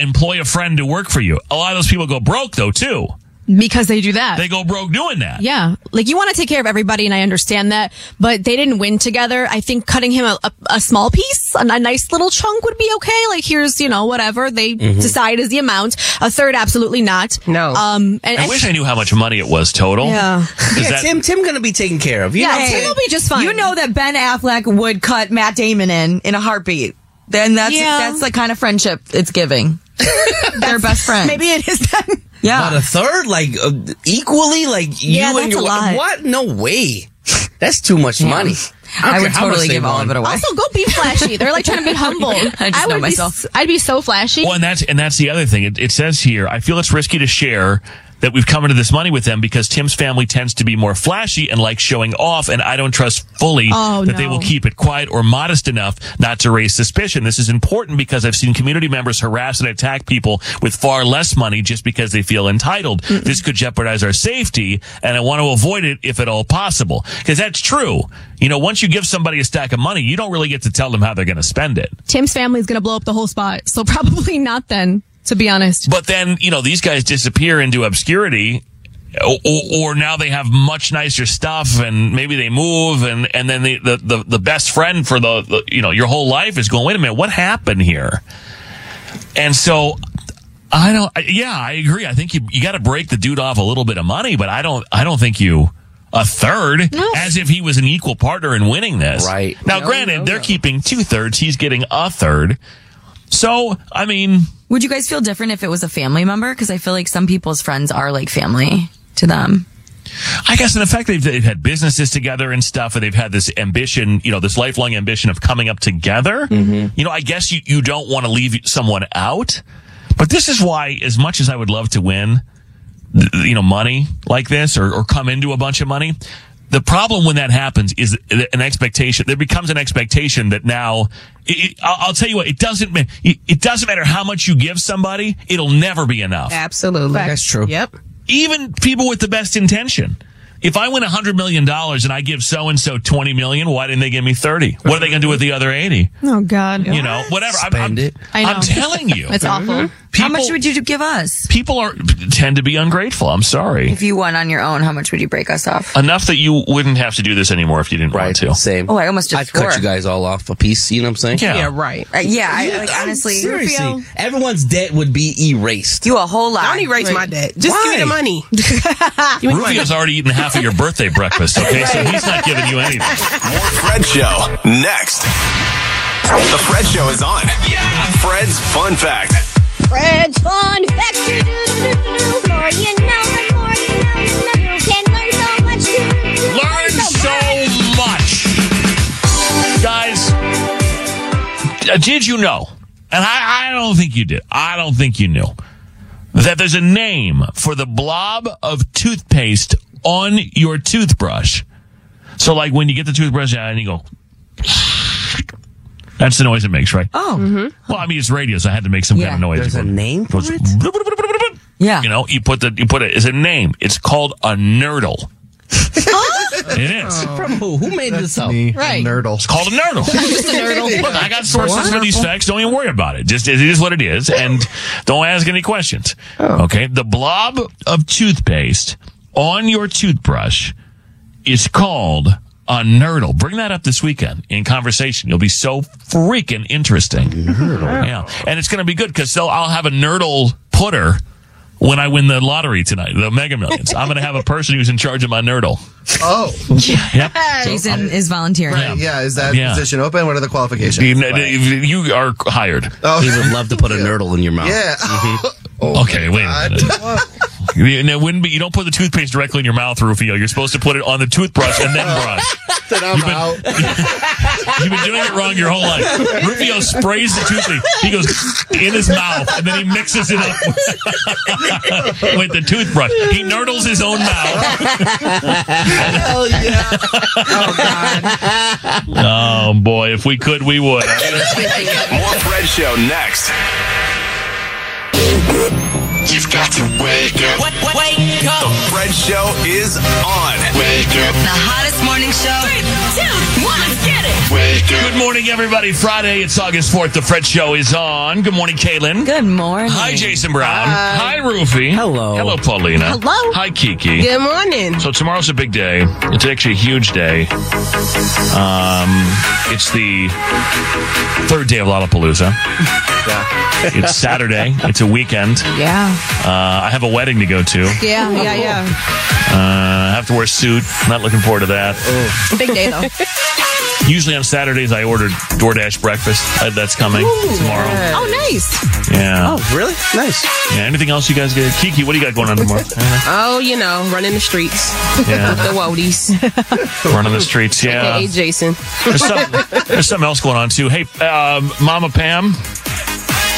employ a friend to work for you. A lot of those people go broke though, too. Because they do that. They go broke doing that. Yeah. Like you want to take care of everybody and I understand that, but they didn't win together. I think cutting him a, a, a small piece, a, a nice little chunk would be okay. Like here's, you know, whatever they Mhm. decide is the amount. A third, absolutely not. No. Um, and, I and- wish I knew how much money it was total. Yeah. Is Yeah, that- Tim, Tim gonna be taken care of. You yeah, know, Tim- will be just fine. You know that Ben Affleck would cut Matt Damon in in a heartbeat. Then that's Yeah. that's the kind of friendship it's giving. They're best friends. Maybe it is then. Yeah. But a third, like uh, equally, like Yeah, you and that's your a lot. what? No way. That's too much Yeah. money. don't I would totally give all of it away. Also, go be flashy. They're like trying to be humble. I just know would myself. Be, I'd be so flashy. Well, and that's and that's the other thing. It, it says here, I feel it's risky to share that we've come into this money with them because Tim's family tends to be more flashy and like showing off, and I don't trust fully Oh, that they will keep it quiet or modest enough not to raise suspicion. This is important because I've seen community members harass and attack people with far less money just because they feel entitled. This could jeopardize our safety, and I want to avoid it if at all possible. Because that's true. You know, once you give somebody a stack of money, you don't really get to tell them how they're going to spend it. Tim's family is going to blow up the whole spot. So probably not then, to be honest. But then, you know, these guys disappear into obscurity. Or, or now they have much nicer stuff and maybe they move and, and then the, the, the, the best friend for the, the, you know, your whole life is going, wait a minute, what happened here? And so I don't, I- yeah, I agree. I think you, you got to break the dude off a little bit of money, but I don't, I don't think you, a third, as if he was an equal partner in winning this. Right. Now, No, granted, no, they're keeping two thirds. He's getting a third. So, I mean, Would you guys feel different if it was a family member? Because I feel like some people's friends are like family to them. I guess in effect they've, they've had businesses together and stuff, and they've had this ambition, you know, this lifelong ambition of coming up together. Mm-hmm. You know, I guess you, you don't want to leave someone out, but this is why, as much as I would love to win, you know, money like this or, or come into a bunch of money, the problem when that happens is an expectation. There becomes an expectation that now, it, it- I'll, I'll tell you what, it doesn't, it, it doesn't matter how much you give somebody, it'll never be enough Absolutely. That's true. Yep. even people with the best intention. If I win $100 million and I give so and so 20 million, why didn't they give me 30? What are they going to do with the other 80? Oh, God. You know, whatever. I'm, Spend I'm, it. I know. I'm telling you. It's mm-hmm. awful. How much would you give us? People are tend to be ungrateful. I'm sorry. If you won on your own, how much would you break us off? Enough that you wouldn't have to do this anymore if you didn't Right. want to. Same. Oh, I almost just I'd cut you guys all off a piece. You know what I'm saying? Yeah. Yeah, right. Uh, yeah, I like honestly. Seriously, Rufio, everyone's debt would be erased. You a whole lot. Don't erase my debt. Just give me the Why? money. Give me the money. Rufio's already eaten half of your birthday breakfast, okay? So he's not giving you anything. More Fred Show next. The Fred Show is on. Yeah. Fred's Fun Fact. Fred's fun fact. The more you know, the more you know. You can learn so much. Learn so much. Guys, uh, did you know? And I, I don't think you did. I don't think you knew that there's a name for the blob of toothpaste on your toothbrush. So, like when you get the toothbrush out and you go, that's the noise it makes, right? Oh, mm-hmm. Well, I mean, it's radio, so I had to make some kind of noise. There's a name for Goes, it. yeah. You know, you put the you put it as a name. It's called a nurdle. It is. From who? Who made this up? Me, Right. a nurdle. It's called a nurdle. Just a nurdle. Look, I got sources for these facts. Don't even worry about it. Just it is what it is, and don't ask any questions. Oh. Okay, the blob of toothpaste on your toothbrush is called a nurdle. Bring that up this weekend in conversation. You'll be so freaking interesting. Nurdle. Yeah, and it's going to be good because I'll have a nurdle putter. When I win the lottery tonight, the Mega Millions, I'm going to have a person who's in charge of my nurdle. Oh, Yep. Jason is volunteering. right. Yeah. Is that Yeah. position open? What are the qualifications? You, you are hired. Oh, He would love to put a nurdle in your mouth. yeah. Mm-hmm. Oh okay, wait a minute. You, no, it wouldn't be, you don't put the toothpaste directly in your mouth, Rufio. You're supposed to put it on the toothbrush and then brush. Then I'm You've been- out. You've been doing it wrong your whole life. Rufio sprays the toothpaste. He goes in his mouth and then he mixes it up with, with the toothbrush. He nurdles his own mouth. Hell yeah. Oh god. Oh boy, if we could, we would. More Fred Show next. You've got to wake up. Wake up. The Fred Show is on. Wake. The hottest morning show. Three, two, one, get it. Wake. Good morning, everybody. Friday, it's August 4th. The Fred Show is on. Good morning, Kaelin. Good morning. Hi, Jason Brown. Hi, Rufy. Hello. Hello, Paulina. Hello. Hi, Kiki. Good morning. So tomorrow's a big day. It's actually a huge day. Um, it's the third day of Lollapalooza. It's Saturday. It's a weekend. Yeah. Uh, I have a wedding to go to. Uh, Yeah, yeah, yeah. I have to wear a suit. Not looking forward to that. Big day though. Usually on Saturdays, I order DoorDash breakfast. Uh, that's coming tomorrow. Oh, nice. Yeah. Oh, really? Nice. Yeah. Anything else you guys get? Kiki, what do you got going on tomorrow? Oh, you know, running the streets Yeah. with the Woadies. Running the streets. Yeah. Hey, Jason. There's, some, there's something else going on too. Hey, um, Mama Pam.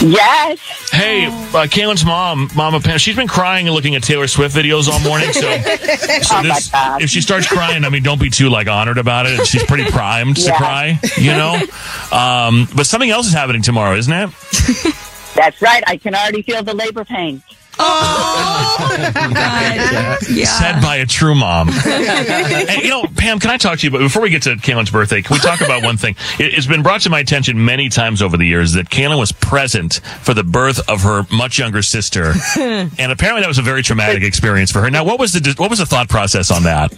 Yes. Hey, uh, Kaelin's mom, Mama Pam. She's been crying and looking at Taylor Swift videos all morning. So, so Oh, this, if she starts crying, I mean, don't be too like honored about it. She's pretty primed to cry, you know. Um, but something else is happening tomorrow, isn't it? That's right. I can already feel the labor pains. Oh, Said by a true mom. and, you know, Pam, can I talk to you? But before we get to Kaelin's birthday, can we talk about one thing? It, it's been brought to my attention many times over the years that Kaylin was present for the birth of her much younger sister, and apparently that was a very traumatic experience for her. Now, what was the what was the thought process on that?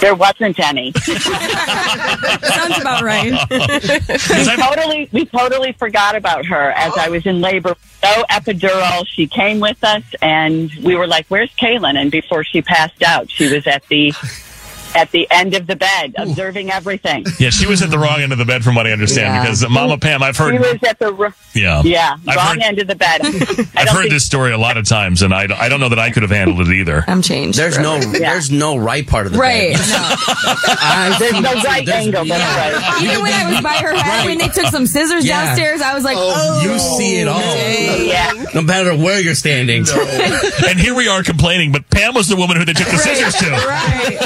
There wasn't any. Sounds about right. we totally, we totally forgot about her as I was in labor. No epidural. She came with us, and we were like, "Where's Kaelin?" And before she passed out, she was at the at the end of the bed, observing everything. Yeah, she was at the wrong end of the bed, from what I understand, Yeah. because Mama Pam, I've heard. She was at the r- Yeah, yeah I've wrong heard- end of the bed. I I've heard think- this story a lot of times, and I, I don't know that I could have handled it either. I'm changed. There's no, there's no right part of the Right. bed. No. There's no right There's- angle. That's yeah. right. Even when I was by her head, when they took some scissors Yeah. downstairs, I was like, oh, You oh, see it all. Yeah. No matter where you're standing. No. and here we are complaining, but Pam was the woman who they took the scissors to. right.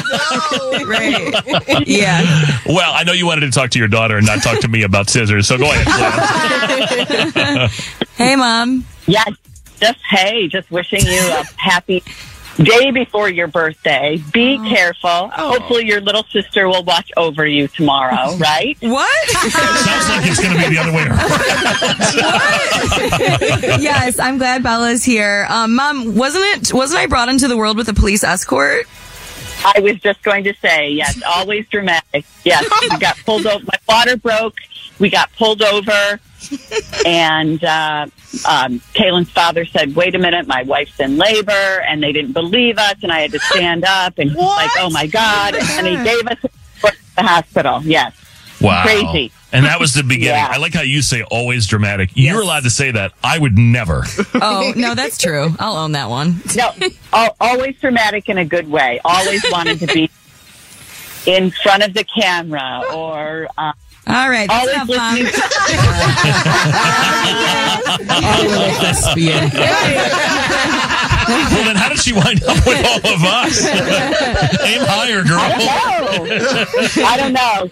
right. Yeah. Well, I know you wanted to talk to your daughter and not talk to me about scissors, so go ahead. Hey, mom. Yes. Just hey, just wishing you a happy day before your birthday. Be careful. Hopefully, your little sister will watch over you tomorrow. Right? What? Sounds like it's going to be the other way around. yes, I'm glad Bella's here. Um, mom, wasn't it? Wasn't I brought into the world with a police escort? I was just going to say yes. Always dramatic. Yes. We got pulled over. My water broke. We got pulled over, and uh, um, Kaelin's father said, "Wait a minute, my wife's in labor," and they didn't believe us, and I had to stand up and he's like, "Oh my god!" And he gave us the hospital. Yes. Wow. Crazy. And that was the beginning. Yeah. I like how you say always dramatic. You're allowed to say that. I would never. Oh no, that's true. I'll own that one. No, always dramatic in a good way. Always wanted to be in front of the camera or. Uh, All right, that's always enough, mom. listening. well, then how did she wind up with all of us? Aim higher, girl. I don't know.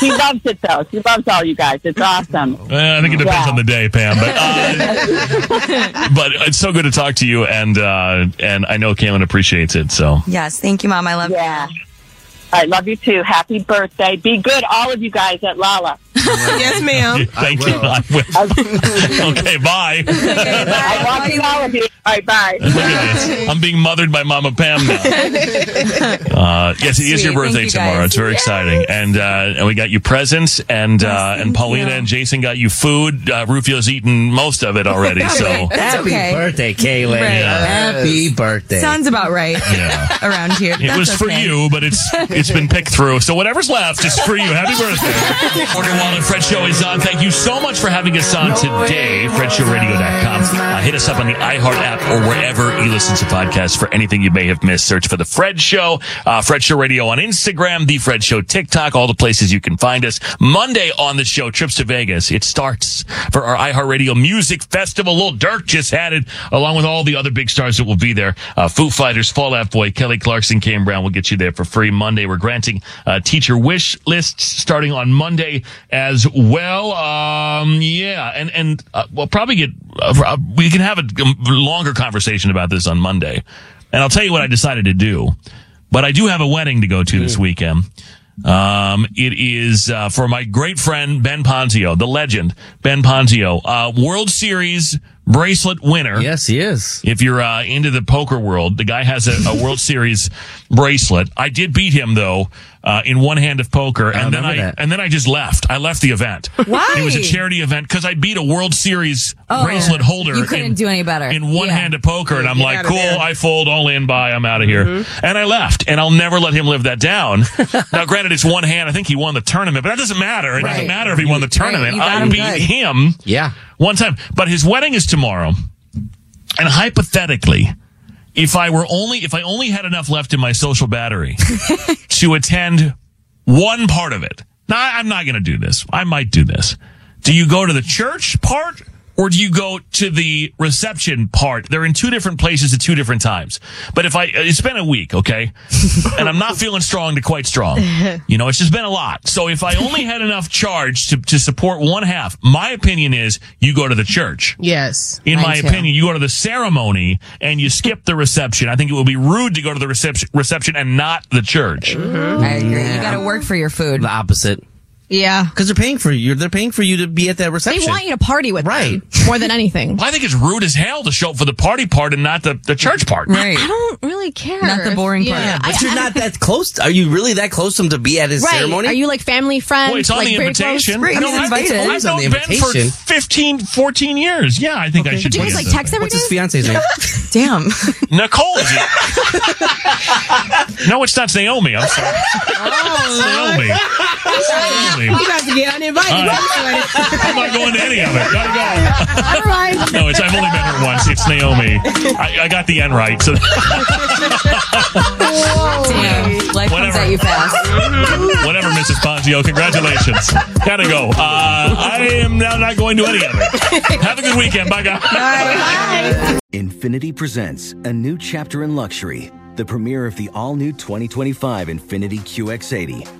She loves it though. She loves all you guys. It's awesome. Uh, I think it depends Yeah. on the day, Pam. But uh, but it's so good to talk to you, and uh, and I know Kaelin appreciates it. So Yes, thank you, mom. I love Yeah. I love you too. Happy birthday. Be good, all of you guys at Lala. yes, ma'am. Thank you. I will. okay, bye. I love you, all of you. All right, bye. Look at this. I'm being mothered by Mama Pam now. Uh, yes, it is Sweet. your birthday Thank you, tomorrow. guys. It's very exciting, and uh, and we got you presents, and uh, and Paulina and Jason got you food. Uh, Rufio's eaten most of it already, so Happy okay. birthday, Kaelin. Right. Happy birthday. Sounds about right Yeah. around here. It was for you, but it's it's been picked through. So whatever's left is for you. Happy birthday. Wallen Fred Show is on. Thank you so much for having us on today. FredShowRadio.com. Uh, hit us up on the iHeart app or wherever you listen to podcasts for anything you may have missed. Search for The Fred Show, uh, Fred Show Radio on Instagram, The Fred Show TikTok, all the places you can find us. Monday on the show, Trips to Vegas. It starts for our iHeartRadio Music Festival. Lil Durk just had it, along with all the other big stars that will be there. Uh, Foo Fighters, Fall Out Boy, Kelly Clarkson, Kane Brown will get you there for free Monday. We're granting uh, teacher wish lists starting on Monday as well. Um, yeah, and and uh, we'll probably get uh, we can have a longer conversation about this on Monday, and I'll tell you what I decided to do. But I do have a wedding to go to this weekend. Um, it is uh, for my great friend Ben Ponzio, the legend Ben Ponzio, uh, World Series bracelet winner. Yes, he is. If you're uh, into the poker world, the guy has a, a World Series bracelet. I did beat him though uh, in one hand of poker, and then I that. and then I just left. I left the event. Why? It was a charity event because I beat a World Series Oh, bracelet holder. You couldn't in, do any better. in one Yeah. hand of poker, and I'm Get like, cool. I fold, all in, bye, I'm out of here. Mm-hmm. And I left, and I'll never let him live that down. now, granted, it's one hand. I think he won the tournament, but that doesn't matter. It doesn't matter if he won the tournament. you got I him beat good. him Yeah. one time. But his wedding is tomorrow. And hypothetically, if I were only if I only had enough left in my social battery to attend one part of it. Now I'm not going to do this. I might do this. Do you go to the church part or do you go to the reception part? They're in two different places at two different times. But if I it's been a week, okay? and I'm not feeling strong to quite strong. You know, it's just been a lot. So if I only had enough charge to to support one half, my opinion is you go to the church. Yes. In my too. opinion, you go to the ceremony and you skip the reception. I think it would be rude to go to the reception, reception and not the church. I agree. You got to work for your food. The opposite. Yeah. Because they're paying for you. They're paying for you to be at that reception. They want you to party with Right. them more than anything. I think it's rude as hell to show up for the party part and not the, the church part. Right. I don't really care. Not the boring part. Yeah, But I- you're I- not that close. Are you really that close to him to be at his right. ceremony? Are you like family friends? Well, it's on like the invitation. Right, I he's know, I've- invited. I've He's on known Ben for invitation. 15, 14 years. Yeah, I think I should Do you guys like the- text every What's day? his fiance's name? Damn. Nicole is it? no, it's not Naomi. I'm sorry. Oh, Naomi. Naomi. You guys to get uninvited. All right. I'm not going to any of it. Gotta go. All right. No, it's I've only met her once. It's Naomi. I, I got the N right. So Damn. Life comes Whatever. at you fast. whatever, Mrs. Ponzio. Congratulations. Gotta go. Uh, I am now not going to any of it. Have a good weekend. Bye, guys. Bye. Infiniti presents a new chapter in luxury, the premiere of the all new 2025 Infiniti QX80,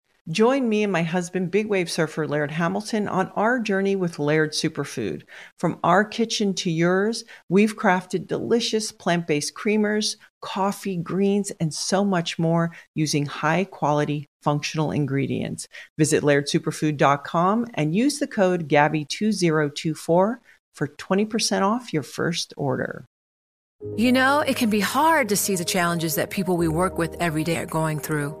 Join me and my husband, big wave surfer Laird Hamilton, on our journey with Laird Superfood. From our kitchen to yours, we've crafted delicious plant based creamers, coffee, greens, and so much more using high quality functional ingredients. Visit lairdsuperfood.com and use the code GABBY2024 for 20% off your first order. You know, it can be hard to see the challenges that people we work with every day are going through.